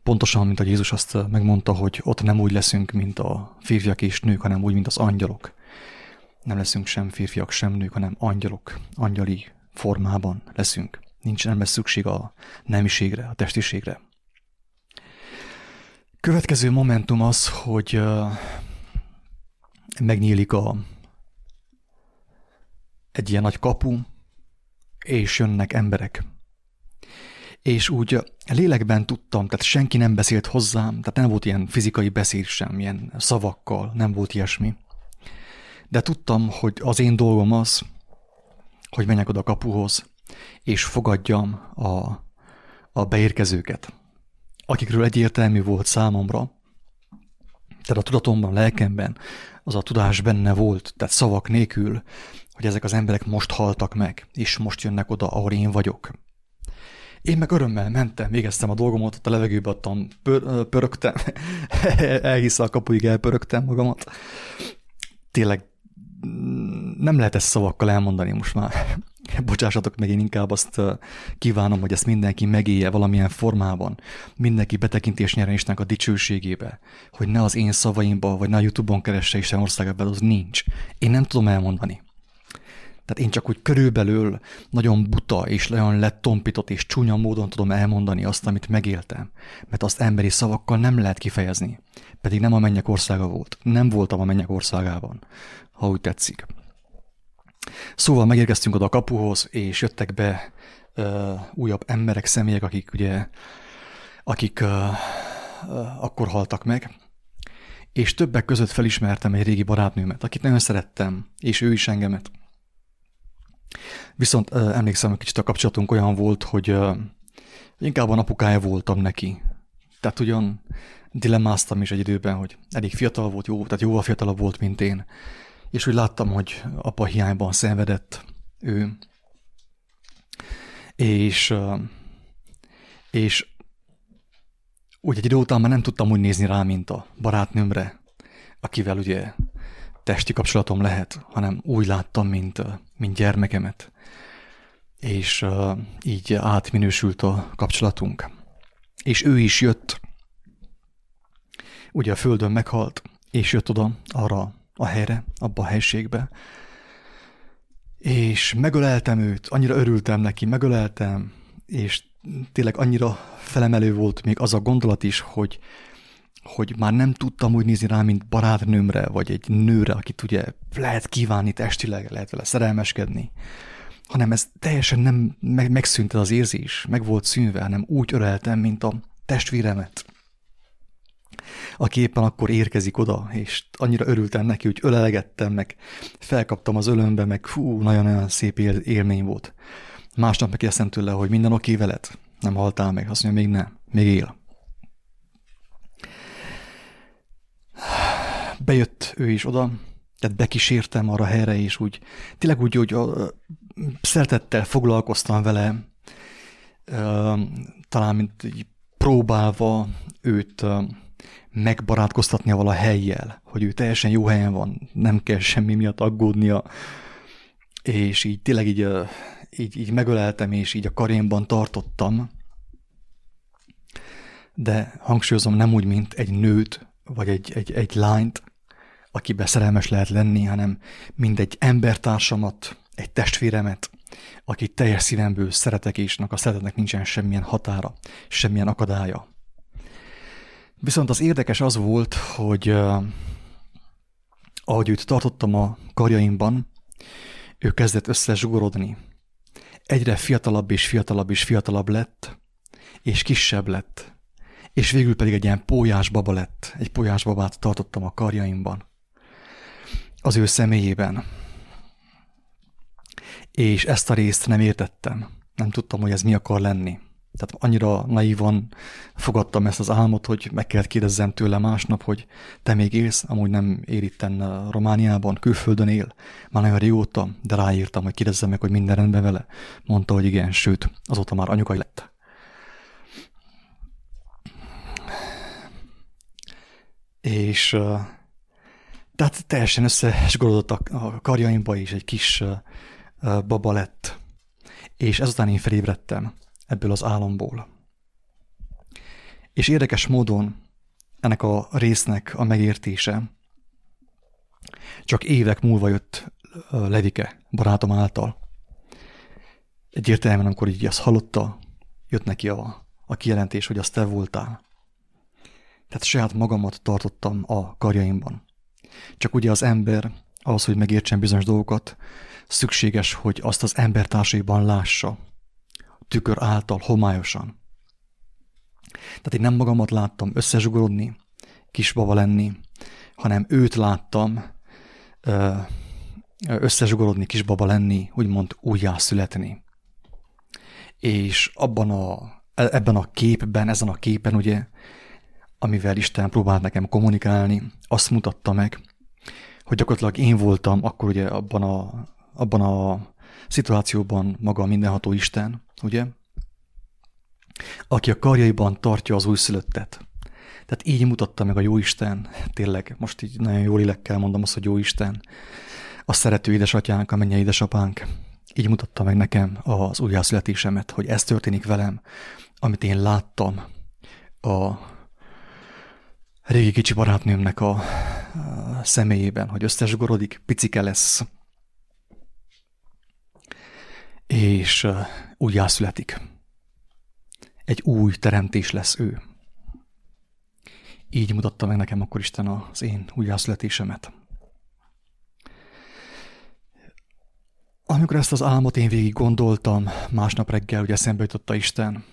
Pontosan, mint a Jézus azt megmondta, hogy ott nem úgy leszünk, mint a férfiak és nők, hanem úgy, mint az angyalok. Nem leszünk sem férfiak, sem nők, hanem angyalok, angyali formában leszünk. Nincs nem lesz szükség a nemiségre, a testiségre. Következő momentum az, hogy megnyílik a egy ilyen nagy kapu, és jönnek emberek. És úgy lélekben tudtam, tehát senki nem beszélt hozzám, tehát nem volt ilyen fizikai beszéd sem, ilyen szavakkal, nem volt ilyesmi. De tudtam, hogy az én dolgom az, hogy menjek oda a kapuhoz, és fogadjam a, a beérkezőket, akikről egyértelmű volt számomra, tehát a tudatomban, lelkemben az a tudás benne volt, tehát szavak nélkül, hogy ezek az emberek most haltak meg, és most jönnek oda, ahol én vagyok. Én meg örömmel mentem, végeztem a dolgomat, ott a levegőbe adtam, pör, pörögtem, elhisz a kapuig elpörögtem magamat. Tényleg mm, nem lehet ezt szavakkal elmondani most már. Bocsássatok meg, én inkább azt kívánom, hogy ezt mindenki megélje valamilyen formában. Mindenki betekintés nyerjen Istennek a dicsőségébe. Hogy ne az én szavaimba, vagy ne a Youtube-on keresse Isten országában, az nincs. Én nem tudom elmondani. Tehát én csak úgy körülbelül nagyon buta és nagyon letompított és csúnya módon tudom elmondani azt, amit megéltem, mert azt emberi szavakkal nem lehet kifejezni. Pedig nem a mennyek országa volt. Nem voltam a mennyek országában, ha úgy tetszik. Szóval megérkeztünk oda a kapuhoz, és jöttek be uh, újabb emberek, személyek, akik ugye, akik uh, uh, akkor haltak meg, és többek között felismertem egy régi barátnőmet, akit nagyon szerettem, és ő is engemet. Viszont emlékszem, hogy kicsit a kapcsolatunk olyan volt, hogy inkább a napukája voltam neki. Tehát ugyan dilemmáztam is egy időben, hogy elég fiatal volt, jó, tehát jóval fiatalabb volt, mint én. És úgy láttam, hogy apa hiányban szenvedett ő. És, és úgy egy idő után már nem tudtam úgy nézni rá, mint a barátnőmre, akivel ugye testi kapcsolatom lehet, hanem úgy láttam, mint, mint gyermekemet. És uh, így átminősült a kapcsolatunk. És ő is jött, ugye a földön meghalt, és jött oda arra a helyre, abba a helységbe, és megöleltem őt, annyira örültem neki, megöleltem, és tényleg annyira felemelő volt még az a gondolat is, hogy, hogy már nem tudtam úgy nézni rá, mint barátnőmre, vagy egy nőre, akit ugye lehet kívánni testileg, lehet vele szerelmeskedni, hanem ez teljesen nem meg, megszűnt az érzés, meg volt szűnve, hanem úgy öreltem, mint a testvéremet, aki éppen akkor érkezik oda, és annyira örültem neki, hogy ölelegettem, meg felkaptam az ölömbe, meg fú, nagyon-nagyon szép élmény volt. Másnap megkérdeztem tőle, hogy minden oké veled? Nem haltál meg? Azt mondja, még nem, még él. Bejött ő is oda, tehát bekísértem arra helyre, és úgy, tényleg úgy, hogy szeretettel foglalkoztam vele, talán mint próbálva őt megbarátkoztatni a helyjel, hogy ő teljesen jó helyen van, nem kell semmi miatt aggódnia, és így tényleg így így, így megöleltem, és így a karémban tartottam, de hangsúlyozom nem úgy, mint egy nőt, vagy egy, egy, egy lányt, akiben szerelmes lehet lenni, hanem mind egy embertársamat, egy testvéremet, akit teljes szívemből szeretek, és a szeretetnek nincsen semmilyen határa, semmilyen akadálya. Viszont az érdekes az volt, hogy uh, ahogy őt tartottam a karjaimban, ő kezdett összezsugorodni, egyre fiatalabb és fiatalabb és fiatalabb lett, és kisebb lett, és végül pedig egy ilyen pólyás baba lett. Egy pólyás babát tartottam a karjaimban, az ő személyében. És ezt a részt nem értettem. Nem tudtam, hogy ez mi akar lenni. Tehát annyira naívan fogadtam ezt az álmot, hogy meg kellett kérdezzem tőle másnap, hogy te még élsz, amúgy nem él itten Romániában, külföldön él, már nagyon régóta, de ráírtam, hogy kérdezzem meg, hogy minden rendben vele. Mondta, hogy igen, sőt, azóta már anyukai lett. És tehát teljesen összesgorodott a karjaimba, és egy kis baba lett. És ezután én felébredtem ebből az álomból. És érdekes módon ennek a résznek a megértése csak évek múlva jött Levike, barátom által. Egyértelműen, amikor így azt hallotta, jött neki a, a kijelentés, hogy az te voltál. Tehát saját magamat tartottam a karjaimban. Csak ugye az ember, ahhoz, hogy megértsen bizonyos dolgokat, szükséges, hogy azt az embertársaiban lássa tükör által homályosan. Tehát én nem magamat láttam összezsugorodni, kisbaba lenni, hanem őt láttam összezsugorodni, kisbaba lenni, úgymond újjászületni. És abban a, e, ebben a képben, ezen a képen, ugye, amivel Isten próbált nekem kommunikálni, azt mutatta meg, hogy gyakorlatilag én voltam akkor ugye abban a, abban a szituációban maga a mindenható Isten, ugye? Aki a karjaiban tartja az újszülöttet. Tehát így mutatta meg a Jóisten, tényleg, most így nagyon jó lélekkel mondom azt, hogy Jóisten, a szerető édesatyánk, a mennyei édesapánk, így mutatta meg nekem az újjászületésemet, hogy ez történik velem, amit én láttam a régi kicsi barátnőmnek a, a személyében, hogy összesgorodik, picike lesz, és újjászületik. Egy új teremtés lesz ő. Így mutatta meg nekem akkor Isten az én újjászületésemet. Amikor ezt az álmot én végig gondoltam, másnap reggel ugye eszembe jutott Isten.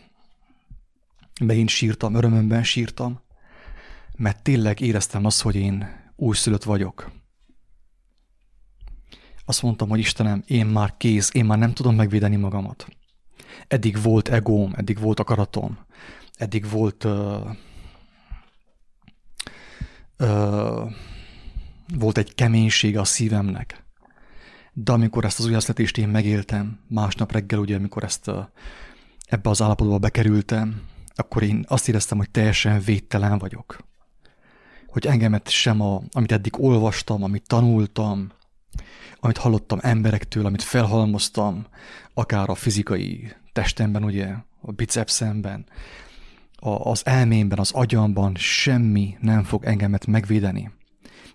Megint sírtam, örömömben sírtam, mert tényleg éreztem azt, hogy én újszülött vagyok. Azt mondtam, hogy Istenem, én már kész, én már nem tudom megvédeni magamat. Eddig volt egóm, eddig volt akaratom, eddig volt uh, uh, volt egy keménység a szívemnek. De amikor ezt az újjászletést én megéltem, másnap reggel ugye, amikor ezt uh, ebbe az állapotba bekerültem, akkor én azt éreztem, hogy teljesen védtelen vagyok. Hogy engemet sem, a, amit eddig olvastam, amit tanultam, amit hallottam emberektől, amit felhalmoztam, akár a fizikai testemben, ugye, a bicepszemben, a, az elmémben, az agyamban semmi nem fog engemet megvédeni.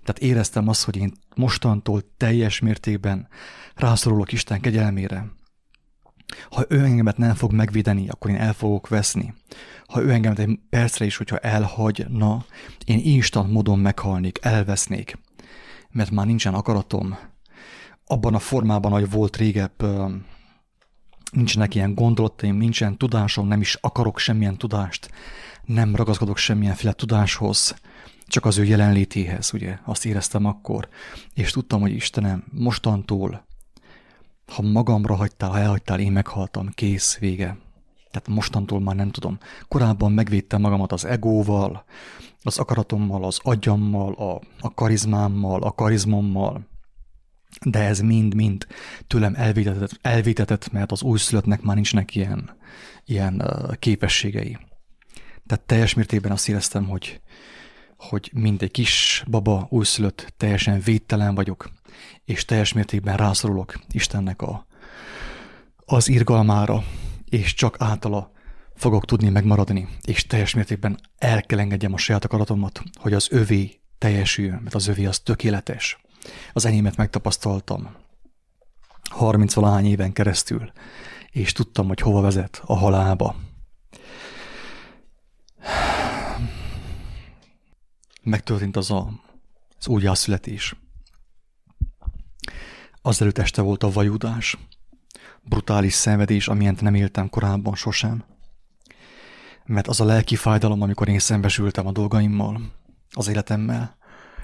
Tehát éreztem azt, hogy én mostantól teljes mértékben rászorulok Isten kegyelmére. Ha ő engemet nem fog megvédeni, akkor én el fogok veszni. Ha ő engemet egy percre is, hogyha elhagyna, én instant módon meghalnék, elvesznék. Mert már nincsen akaratom, abban a formában, ahogy volt régebb, nincsenek ilyen gondolataim, nincsen tudásom, nem is akarok semmilyen tudást, nem ragaszkodok semmilyenféle tudáshoz, csak az ő jelenlétéhez, ugye, azt éreztem akkor, és tudtam, hogy Istenem, mostantól, ha magamra hagytál, ha elhagytál, én meghaltam, kész, vége. Tehát mostantól már nem tudom. Korábban megvédtem magamat az egóval, az akaratommal, az agyammal, a, a karizmámmal, a karizmommal, de ez mind-mind tőlem elvétetett, elvétetett, mert az újszülöttnek már nincsnek ilyen, ilyen képességei. Tehát teljes mértékben azt éreztem, hogy, hogy mint egy kis baba újszülött, teljesen védtelen vagyok, és teljes mértékben rászorulok Istennek a, az irgalmára, és csak általa fogok tudni megmaradni, és teljes mértékben el kell engedjem a saját akaratomat, hogy az övé teljesüljön, mert az övé az tökéletes. Az enyémet megtapasztaltam 30 valahány éven keresztül, és tudtam, hogy hova vezet a halálba. Megtörtént az a, az újjászületés. Azelőtt este volt a vajudás, brutális szenvedés, amilyent nem éltem korábban sosem. Mert az a lelki fájdalom, amikor én szembesültem a dolgaimmal, az életemmel,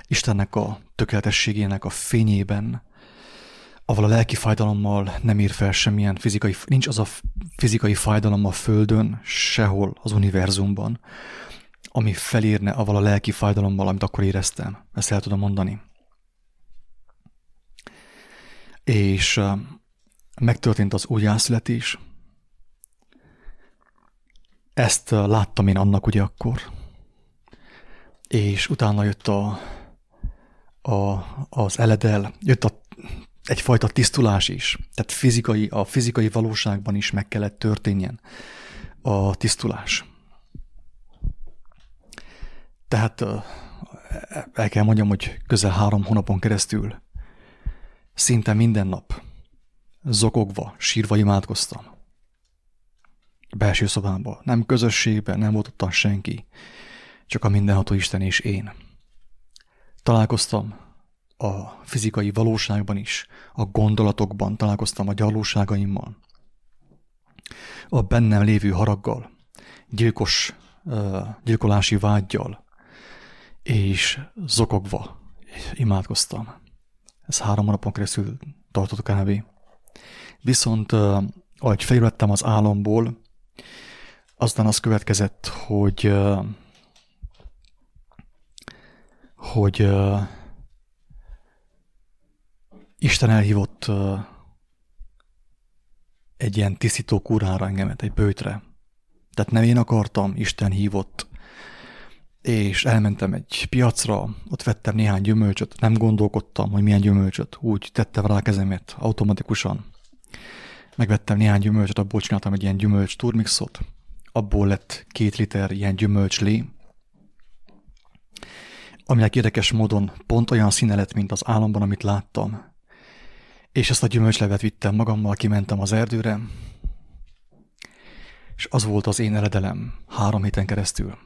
Istennek a tökéletességének a fényében, ahol a lelki fájdalommal nem ír fel semmilyen fizikai, nincs az a fizikai fájdalom a Földön, sehol az univerzumban, ami felírne avval a lelki fájdalommal, amit akkor éreztem. Ezt el tudom mondani. És megtörtént az újjászületés. Ezt uh, láttam én annak ugye akkor. És utána jött a a, az eledel, jött a, egyfajta tisztulás is. Tehát fizikai, a fizikai valóságban is meg kellett történjen a tisztulás. Tehát el kell mondjam, hogy közel három hónapon keresztül szinte minden nap zokogva, sírva imádkoztam. Belső szobámban, nem közösségben, nem volt ott senki, csak a mindenható Isten és én. Találkoztam a fizikai valóságban is, a gondolatokban találkoztam a gyarlóságaimmal, a bennem lévő haraggal, gyilkos, gyilkolási vágyjal, és zokogva imádkoztam. Ez három napon keresztül tartott kb. Viszont, ahogy felülettem az álomból, aztán az következett, hogy hogy uh, Isten elhívott egy ilyen tisztító kurára engemet, egy bőtre. Tehát nem én akartam, Isten hívott. És elmentem egy piacra, ott vettem néhány gyümölcsöt, nem gondolkodtam, hogy milyen gyümölcsöt, úgy tettem rá kezemet automatikusan. Megvettem néhány gyümölcsöt, abból csináltam egy ilyen gyümölcs turmixot, abból lett két liter ilyen gyümölcslé, aminek érdekes módon pont olyan színe lett, mint az álomban, amit láttam. És ezt a gyümölcslevet vittem magammal, kimentem az erdőre, és az volt az én eredelem három héten keresztül.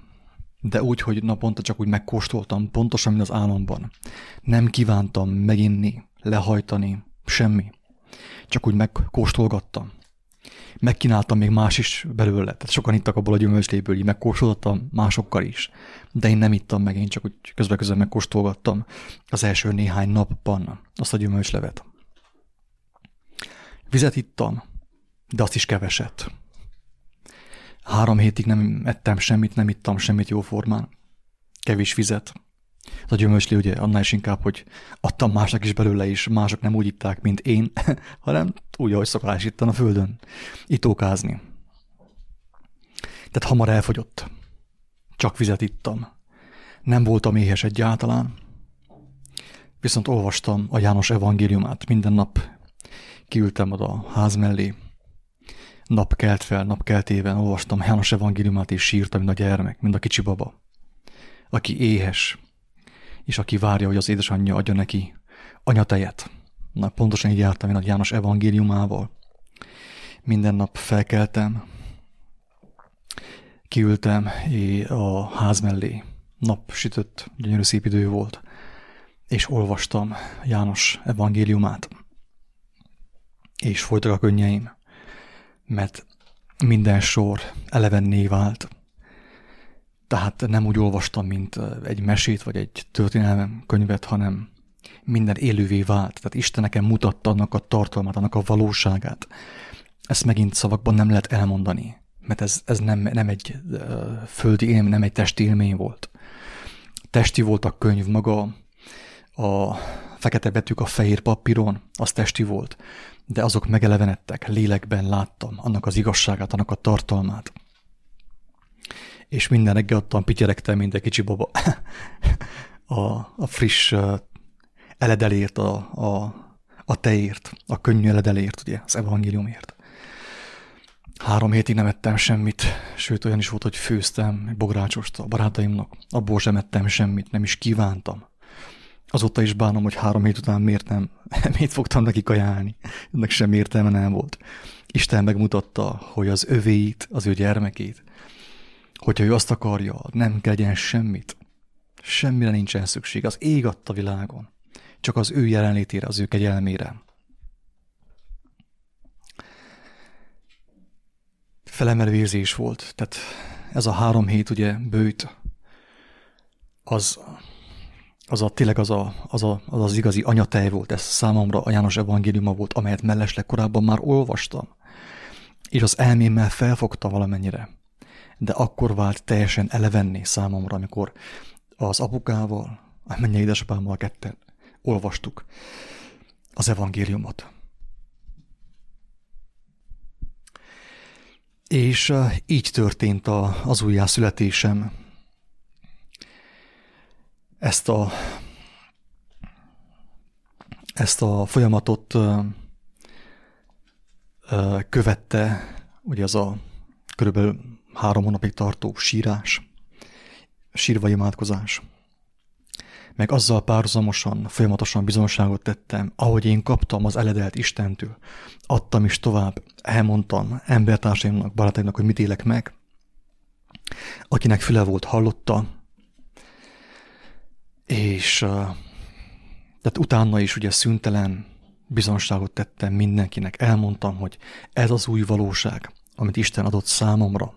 De úgy, hogy naponta csak úgy megkóstoltam, pontosan, mint az álomban. Nem kívántam meginni, lehajtani, semmi. Csak úgy megkóstolgattam. Megkínáltam még más is belőle, tehát sokan ittak abból a gyümölcsléből, így megkóstoltam másokkal is. De én nem ittam meg, én csak úgy közben-közben megkóstolgattam az első néhány napban azt a gyümölcslevet. Vizet ittam, de azt is keveset. Három hétig nem ettem semmit, nem ittam semmit jó formán. Kevés vizet. Az a gyümölcslé ugye annál is inkább, hogy adtam másnak is belőle, és mások nem úgy itták, mint én, hanem úgy, ahogy szokás ittan a földön. Itókázni. Tehát hamar elfogyott. Csak vizet ittam. Nem voltam éhes egyáltalán. Viszont olvastam a János evangéliumát minden nap. Kiültem oda a ház mellé, nap kelt fel, nap keltében olvastam János evangéliumát, és sírtam, mint a gyermek, mint a kicsi baba, aki éhes, és aki várja, hogy az édesanyja adja neki anyatejet. Na, pontosan így jártam én a János evangéliumával. Minden nap felkeltem, kiültem a ház mellé. Nap sütött, gyönyörű szép idő volt, és olvastam János evangéliumát. És folytak a könnyeim mert minden sor elevenné vált. Tehát nem úgy olvastam, mint egy mesét vagy egy történelem könyvet, hanem minden élővé vált. Tehát Isten nekem mutatta annak a tartalmát, annak a valóságát. Ezt megint szavakban nem lehet elmondani, mert ez, ez nem, nem egy földi élmény, nem egy testi élmény volt. Testi volt a könyv maga, a fekete betűk a fehér papíron, az testi volt de azok megelevenedtek, lélekben láttam annak az igazságát, annak a tartalmát. És minden reggel ottan pityeregtem, mint egy kicsi baba. a, a friss eledelért, a, a, a teért, a könnyű eledelért, ugye, az evangéliumért. Három hétig nem ettem semmit, sőt olyan is volt, hogy főztem, bográcsost a barátaimnak, abból sem ettem semmit, nem is kívántam. Azóta is bánom, hogy három hét után miért nem, miért fogtam neki kajálni. Ennek sem értelme nem volt. Isten megmutatta, hogy az övéit, az ő gyermekét, hogyha ő azt akarja, nem kegyen semmit, semmire nincsen szükség. Az ég adta világon. Csak az ő jelenlétére, az ő kegyelmére. Felemelő érzés volt. Tehát ez a három hét ugye bőjt, az az a, tényleg az, a, az, a, az az igazi anyatej volt, ez számomra a János evangéliuma volt, amelyet mellesleg korábban már olvastam, és az elmémmel felfogta valamennyire. De akkor vált teljesen elevenni számomra, amikor az apukával, a mennyei édesapámmal ketten olvastuk az evangéliumot. És így történt a, az újjászületésem, ezt a, ezt a folyamatot követte, ugye az a körülbelül három hónapig tartó sírás, sírva imádkozás. Meg azzal párhuzamosan, folyamatosan bizonságot tettem, ahogy én kaptam az eledelt Istentől, adtam is tovább, elmondtam embertársaimnak, barátaimnak, hogy mit élek meg. Akinek füle volt, hallotta, és tehát utána is ugye szüntelen bizonságot tettem mindenkinek, elmondtam, hogy ez az új valóság, amit Isten adott számomra,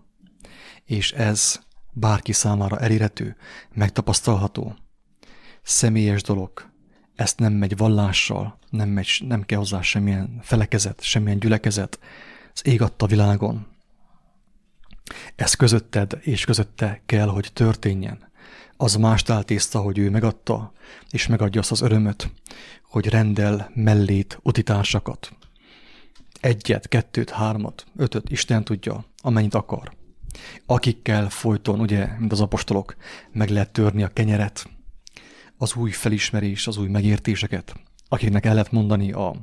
és ez bárki számára elérhető, megtapasztalható, személyes dolog, ezt nem megy vallással, nem, megy, nem kell hozzá semmilyen felekezet, semmilyen gyülekezet, az ég adta világon. Ez közötted és közötte kell, hogy történjen az mást áltészta, hogy ő megadta, és megadja azt az örömöt, hogy rendel mellét utitársakat. Egyet, kettőt, hármat, ötöt, Isten tudja, amennyit akar. Akikkel folyton, ugye, mint az apostolok, meg lehet törni a kenyeret, az új felismerés, az új megértéseket, akiknek el lehet mondani a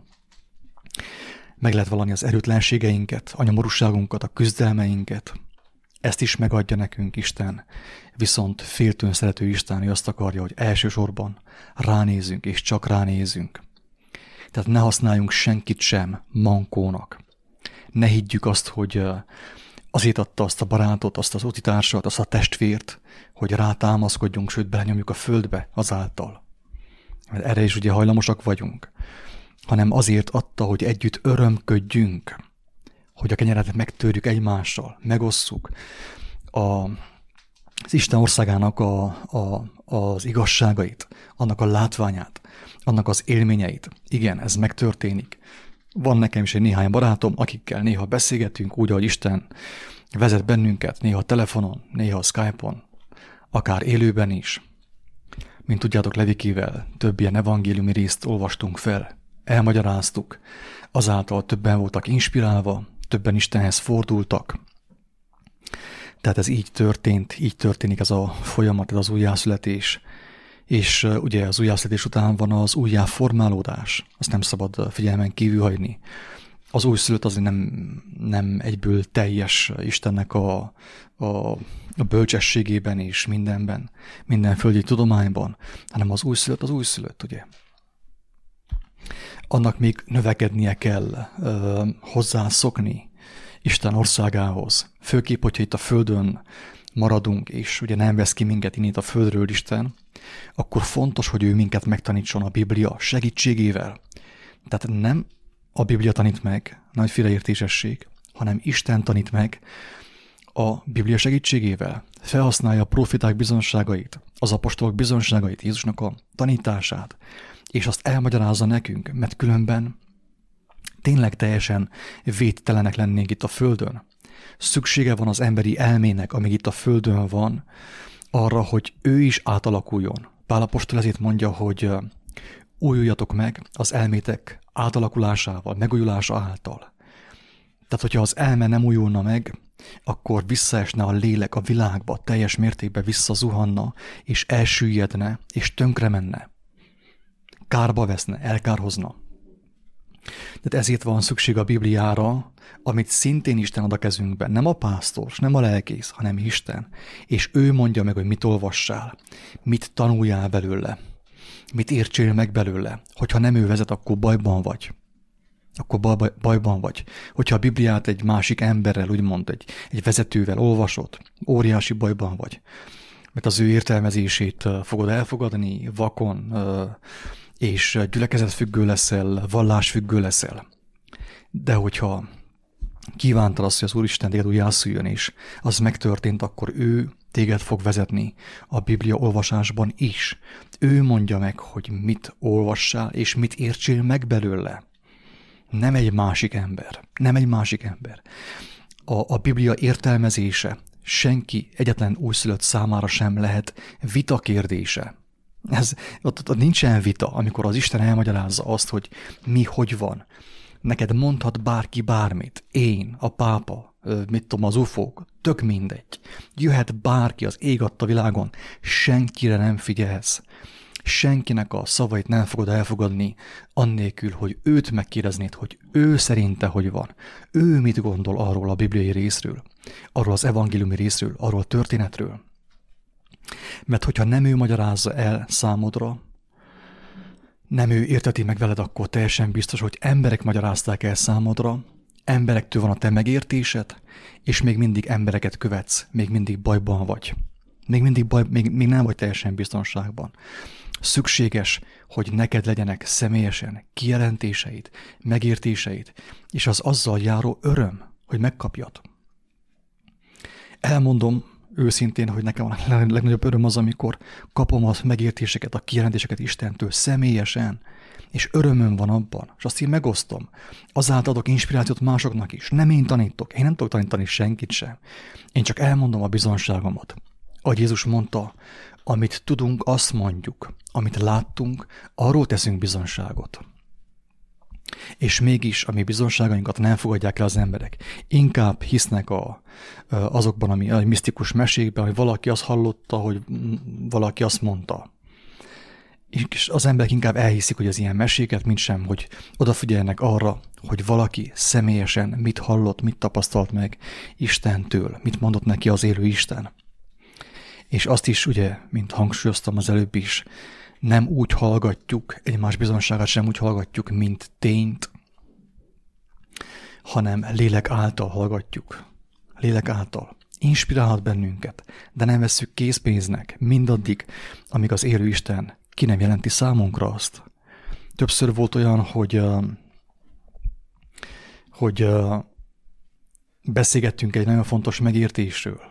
meg lehet valani az erőtlenségeinket, a nyomorúságunkat, a küzdelmeinket. Ezt is megadja nekünk Isten, Viszont féltőn szerető Isten, azt akarja, hogy elsősorban ránézünk, és csak ránézünk. Tehát ne használjunk senkit sem mankónak. Ne higgyük azt, hogy azért adta azt a barátot, azt az utitársat, azt a testvért, hogy rátámaszkodjunk, sőt belenyomjuk a földbe azáltal. Mert erre is ugye hajlamosak vagyunk. Hanem azért adta, hogy együtt örömködjünk, hogy a kenyeret megtörjük egymással, megosszuk. A, az Isten országának a, a, az igazságait, annak a látványát, annak az élményeit. Igen, ez megtörténik. Van nekem is egy néhány barátom, akikkel néha beszélgetünk, úgy, ahogy Isten vezet bennünket, néha telefonon, néha Skype-on, akár élőben is. Mint tudjátok, Levikivel több ilyen evangéliumi részt olvastunk fel, elmagyaráztuk, azáltal többen voltak inspirálva, többen Istenhez fordultak. Tehát ez így történt, így történik ez a folyamat, ez az újjászületés. És ugye az újjászületés után van az újjáformálódás, azt nem szabad figyelmen kívül hagyni. Az újszülött azért nem, nem egyből teljes Istennek a, a, a bölcsességében és mindenben, minden földi tudományban, hanem az újszülött az újszülött, ugye? Annak még növekednie kell, hozzászokni Isten országához. Főképp, hogyha itt a Földön maradunk, és ugye nem vesz ki minket innét a Földről Isten, akkor fontos, hogy ő minket megtanítson a Biblia segítségével. Tehát nem a Biblia tanít meg, nagy félreértésesség, hanem Isten tanít meg a Biblia segítségével. Felhasználja a profiták bizonságait, az apostolok bizonságait, Jézusnak a tanítását, és azt elmagyarázza nekünk, mert különben tényleg teljesen védtelenek lennénk itt a Földön. Szüksége van az emberi elmének, amíg itt a Földön van, arra, hogy ő is átalakuljon. Pálapostól ezért mondja, hogy újuljatok meg az elmétek átalakulásával, megújulása által. Tehát, hogyha az elme nem újulna meg, akkor visszaesne a lélek a világba, teljes mértékben visszazuhanna, és elsüllyedne, és tönkre menne. Kárba veszne, elkárhozna. Tehát ezért van szükség a Bibliára, amit szintén Isten ad a kezünkben. Nem a pásztor, nem a lelkész, hanem Isten. És ő mondja meg, hogy mit olvassál, mit tanuljál belőle, mit értsél meg belőle. Hogyha nem ő vezet, akkor bajban vagy. Akkor baj, bajban vagy. Hogyha a Bibliát egy másik emberrel, úgymond egy, egy vezetővel olvasod, óriási bajban vagy. Mert az ő értelmezését fogod elfogadni vakon, és gyülekezetfüggő leszel, vallásfüggő leszel. De hogyha kívántad azt, hogy az Úristen téged újjászüljön, és az megtörtént, akkor ő téged fog vezetni a Biblia olvasásban is. Ő mondja meg, hogy mit olvassál, és mit értsél meg belőle. Nem egy másik ember. Nem egy másik ember. A, a Biblia értelmezése senki, egyetlen újszülött számára sem lehet vita kérdése. Ez, ott, ott nincsen vita, amikor az Isten elmagyarázza azt, hogy mi hogy van. Neked mondhat bárki bármit. Én, a pápa, mit tudom, az ufók, tök mindegy. Jöhet bárki az ég adta világon, senkire nem figyelsz. Senkinek a szavait nem fogod elfogadni, annélkül, hogy őt megkérdeznéd, hogy ő szerinte hogy van. Ő mit gondol arról a bibliai részről, arról az evangéliumi részről, arról a történetről. Mert hogyha nem ő magyarázza el számodra, nem ő érteti meg veled, akkor teljesen biztos, hogy emberek magyarázták el számodra, emberektől van a te megértésed, és még mindig embereket követsz, még mindig bajban vagy. Még mindig baj, még, még nem vagy teljesen biztonságban. Szükséges, hogy neked legyenek személyesen kijelentéseid, megértéseid, és az azzal járó öröm, hogy megkapjad. Elmondom, őszintén, hogy nekem a legnagyobb öröm az, amikor kapom a megértéseket, a kijelentéseket Istentől személyesen, és örömöm van abban, és azt én megosztom. Azáltal adok inspirációt másoknak is. Nem én tanítok, én nem tudok tanítani senkit sem. Én csak elmondom a bizonságomat. Ahogy Jézus mondta, amit tudunk, azt mondjuk. Amit láttunk, arról teszünk bizonságot. És mégis a mi bizonságainkat nem fogadják el az emberek. Inkább hisznek a, azokban, ami a misztikus mesékben, hogy valaki azt hallotta, hogy valaki azt mondta. És az emberek inkább elhiszik, hogy az ilyen meséket, mint sem, hogy odafigyelnek arra, hogy valaki személyesen mit hallott, mit tapasztalt meg Istentől, mit mondott neki az élő Isten. És azt is, ugye, mint hangsúlyoztam az előbb is, nem úgy hallgatjuk, egymás bizonságát sem úgy hallgatjuk, mint tényt, hanem lélek által hallgatjuk. Lélek által. Inspirálhat bennünket, de nem vesszük készpénznek mindaddig, amíg az élő Isten ki nem jelenti számunkra azt. Többször volt olyan, hogy, hogy beszélgettünk egy nagyon fontos megértésről.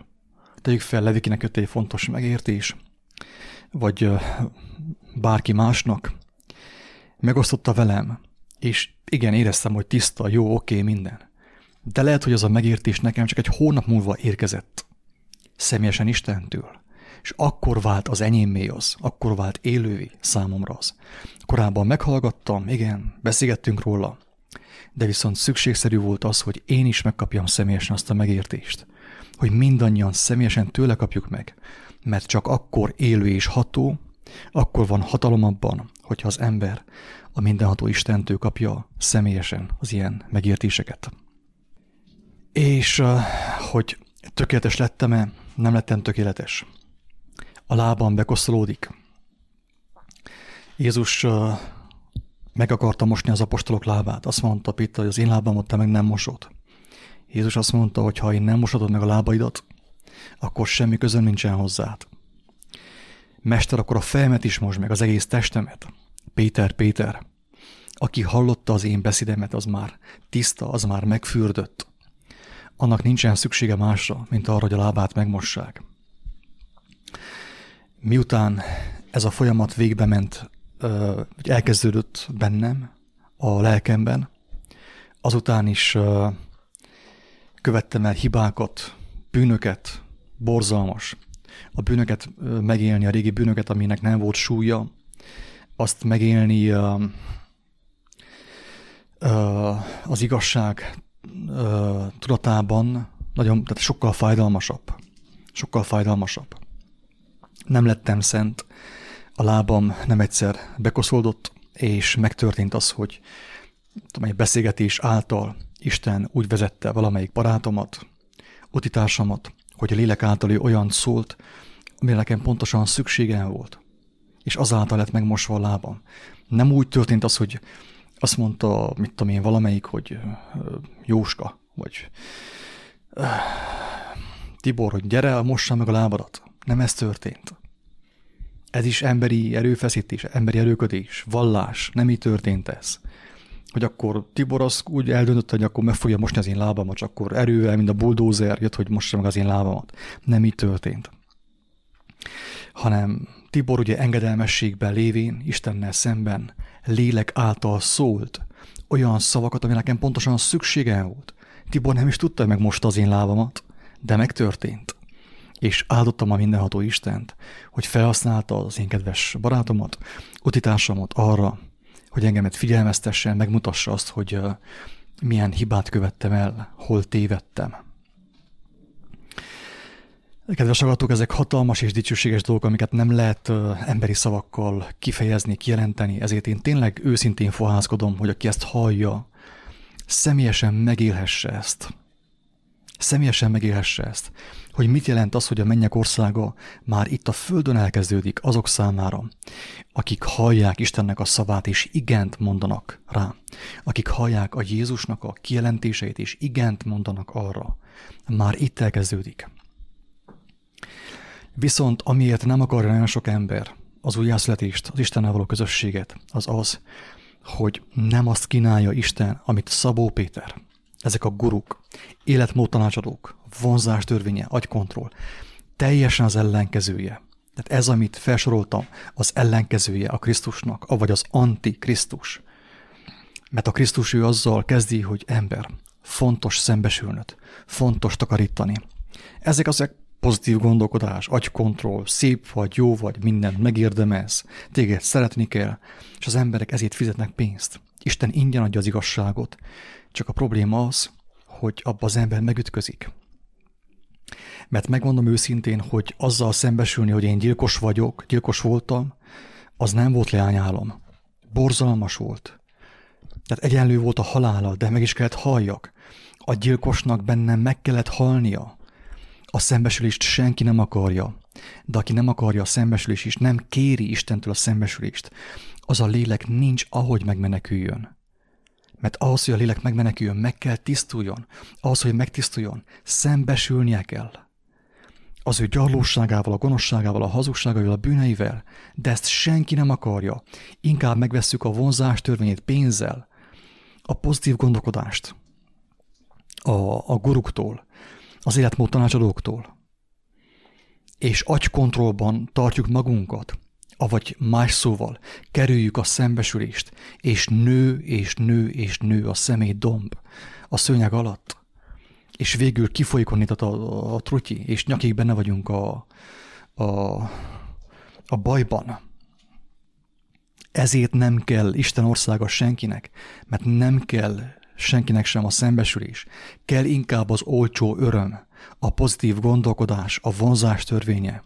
Tegyük fel, Levikinek jött egy fontos megértés, vagy bárki másnak, megosztotta velem, és igen, éreztem, hogy tiszta, jó, oké, minden. De lehet, hogy az a megértés nekem csak egy hónap múlva érkezett. Személyesen Istentől. És akkor vált az enyémé az, akkor vált élővé számomra az. Korábban meghallgattam, igen, beszélgettünk róla, de viszont szükségszerű volt az, hogy én is megkapjam személyesen azt a megértést. Hogy mindannyian személyesen tőle kapjuk meg, mert csak akkor élő és ható, akkor van hatalom abban, hogyha az ember a mindenható Istentől kapja személyesen az ilyen megértéseket. És hogy tökéletes lettem-e, nem lettem tökéletes. A lábam bekoszolódik. Jézus meg akarta mosni az apostolok lábát. Azt mondta Pitta, hogy az én lábamat te meg nem mosod. Jézus azt mondta, hogy ha én nem mosodod meg a lábaidat, akkor semmi közön nincsen hozzád. Mester, akkor a fejemet is most meg, az egész testemet. Péter, Péter, aki hallotta az én beszédemet, az már tiszta, az már megfürdött. Annak nincsen szüksége másra, mint arra, hogy a lábát megmossák. Miután ez a folyamat végbe ment, hogy elkezdődött bennem, a lelkemben, azután is követtem el hibákat, bűnöket, borzalmas. A bűnöket megélni, a régi bűnöket, aminek nem volt súlya, azt megélni az igazság tudatában nagyon, tehát sokkal fájdalmasabb. Sokkal fájdalmasabb. Nem lettem szent, a lábam nem egyszer bekoszódott, és megtörtént az, hogy tudom, egy beszélgetés által Isten úgy vezette valamelyik barátomat, utitársamat, hogy a lélek által ő olyan szólt, amire nekem pontosan szükségem volt. És azáltal lett megmosva a lábam. Nem úgy történt az, hogy azt mondta, mit tudom én, valamelyik, hogy Jóska, vagy Tibor, hogy gyere, mossa meg a lábadat. Nem ez történt. Ez is emberi erőfeszítés, emberi erőködés, vallás, nem így történt ez. Hogy akkor Tibor az úgy eldöntött, hogy akkor meg fogja mosni az én lábamat, csak akkor erővel, mint a bulldozer jött, hogy mossa meg az én lábamat. Nem így történt. Hanem Tibor ugye engedelmességben lévén, Istennel szemben, lélek által szólt olyan szavakat, ami nekem pontosan szükségem volt. Tibor nem is tudta, hogy megmosta az én lábamat, de megtörtént. És áldottam a mindenható Istent, hogy felhasználta az én kedves barátomat, utitársamat arra, hogy engemet figyelmeztessen, megmutassa azt, hogy milyen hibát követtem el, hol tévedtem. Kedves hallgatók, ezek hatalmas és dicsőséges dolgok, amiket nem lehet emberi szavakkal kifejezni, kijelenteni, ezért én tényleg őszintén fohászkodom, hogy aki ezt hallja, személyesen megélhesse ezt. Személyesen megélhesse ezt. Hogy mit jelent az, hogy a mennyek országa már itt a földön elkezdődik azok számára, akik hallják Istennek a szavát és igent mondanak rá. Akik hallják a Jézusnak a kijelentéseit és igent mondanak arra. Már itt elkezdődik. Viszont amiért nem akarja nagyon sok ember az újjászületést, az Istennel való közösséget, az az, hogy nem azt kínálja Isten, amit Szabó Péter, ezek a guruk, életmódtanácsadók, vonzás törvénye, agykontroll, teljesen az ellenkezője. Tehát ez, amit felsoroltam, az ellenkezője a Krisztusnak, vagy az anti-Krisztus. Mert a Krisztus ő azzal kezdi, hogy ember, fontos szembesülnöd, fontos takarítani. Ezek azok pozitív gondolkodás, agykontroll, szép vagy, jó vagy, mindent megérdemelsz, téged szeretni kell, és az emberek ezért fizetnek pénzt. Isten ingyen adja az igazságot, csak a probléma az, hogy abba az ember megütközik. Mert megmondom őszintén, hogy azzal szembesülni, hogy én gyilkos vagyok, gyilkos voltam, az nem volt leányálom. Borzalmas volt. Tehát egyenlő volt a halála, de meg is kellett halljak. A gyilkosnak bennem meg kellett halnia. A szembesülést senki nem akarja. De aki nem akarja a szembesülést és nem kéri Istentől a szembesülést, az a lélek nincs, ahogy megmeneküljön. Mert ahhoz, hogy a lélek megmeneküljön, meg kell tisztuljon. Ahhoz, hogy megtisztuljon, szembesülnie kell. Az ő gyarlóságával, a gonoszságával, a hazugságával, a bűneivel, de ezt senki nem akarja. Inkább megvesszük a vonzás törvényét pénzzel, a pozitív gondolkodást, a, a guruktól, az életmód tanácsadóktól, és agykontrollban tartjuk magunkat, avagy más szóval kerüljük a szembesülést, és nő, és nő, és nő a személy domb a szőnyeg alatt, és végül kifolyikonított a, a, a trutyi, és nyakig benne vagyunk a, a, a bajban. Ezért nem kell Isten országa senkinek, mert nem kell senkinek sem a szembesülés. Kell inkább az olcsó öröm, a pozitív gondolkodás, a vonzás törvénye,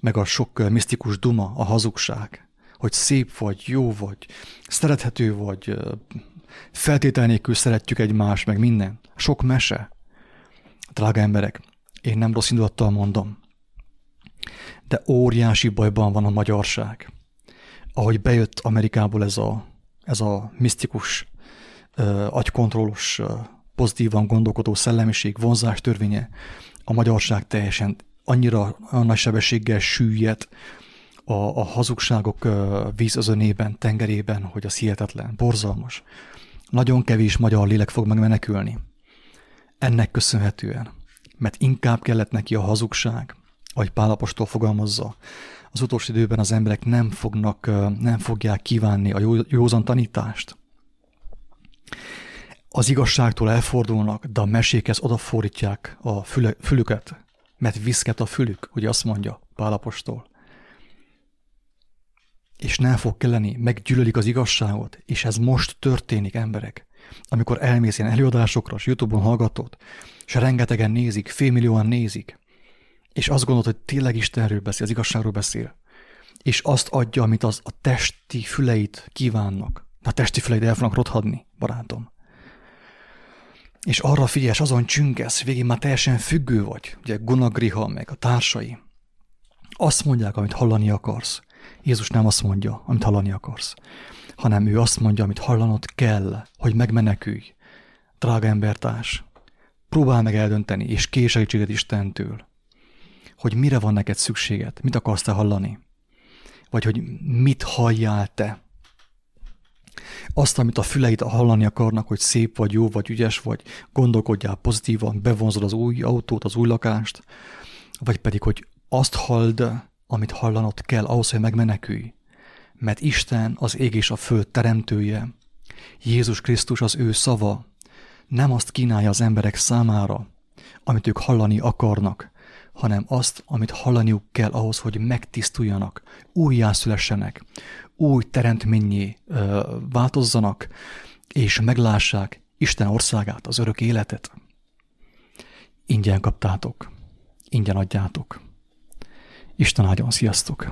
meg a sok misztikus duma, a hazugság, hogy szép vagy, jó vagy, szerethető vagy, feltétel nélkül szeretjük egymást, meg minden. Sok mese. Drága emberek, én nem rossz indulattal mondom, de óriási bajban van a magyarság. Ahogy bejött Amerikából ez a, ez a misztikus, agykontrollos pozitívan gondolkodó szellemiség, vonzás törvénye, a magyarság teljesen annyira olyan nagy sebességgel süllyed a, a hazugságok vízözönében, tengerében, hogy az hihetetlen, borzalmas. Nagyon kevés magyar lélek fog megmenekülni. Ennek köszönhetően, mert inkább kellett neki a hazugság, ahogy Pálapostól fogalmazza, az utolsó időben az emberek nem fognak, nem fogják kívánni a jó, józan tanítást az igazságtól elfordulnak, de a mesékhez odafordítják a füle, fülüket, mert viszket a fülük, ugye azt mondja Pálapostól. És nem fog kelleni, meggyűlölik az igazságot, és ez most történik, emberek. Amikor elmész ilyen előadásokra, és Youtube-on hallgatod, és rengetegen nézik, félmillióan nézik, és azt gondolod, hogy tényleg Istenről beszél, az igazságról beszél, és azt adja, amit az a testi füleit kívánnak. A testi füleit el fognak rothadni, barátom és arra figyelsz, azon csüngesz, végén már teljesen függő vagy, ugye Gunagriha meg a társai. Azt mondják, amit hallani akarsz. Jézus nem azt mondja, amit hallani akarsz, hanem ő azt mondja, amit hallanod kell, hogy megmenekülj. Drága embertárs, próbál meg eldönteni, és késegítséget Istentől, hogy mire van neked szükséged, mit akarsz te hallani, vagy hogy mit halljál te azt, amit a füleid hallani akarnak, hogy szép vagy, jó vagy, ügyes vagy, gondolkodjál pozitívan, bevonzod az új autót, az új lakást, vagy pedig, hogy azt halld, amit hallanod kell ahhoz, hogy megmenekülj. Mert Isten az ég és a föld teremtője. Jézus Krisztus az ő szava. Nem azt kínálja az emberek számára, amit ők hallani akarnak, hanem azt, amit hallaniuk kell ahhoz, hogy megtisztuljanak, újjászülessenek, új teremtményé változzanak, és meglássák Isten országát, az örök életet. Ingyen kaptátok, ingyen adjátok. Isten áldjon, sziasztok!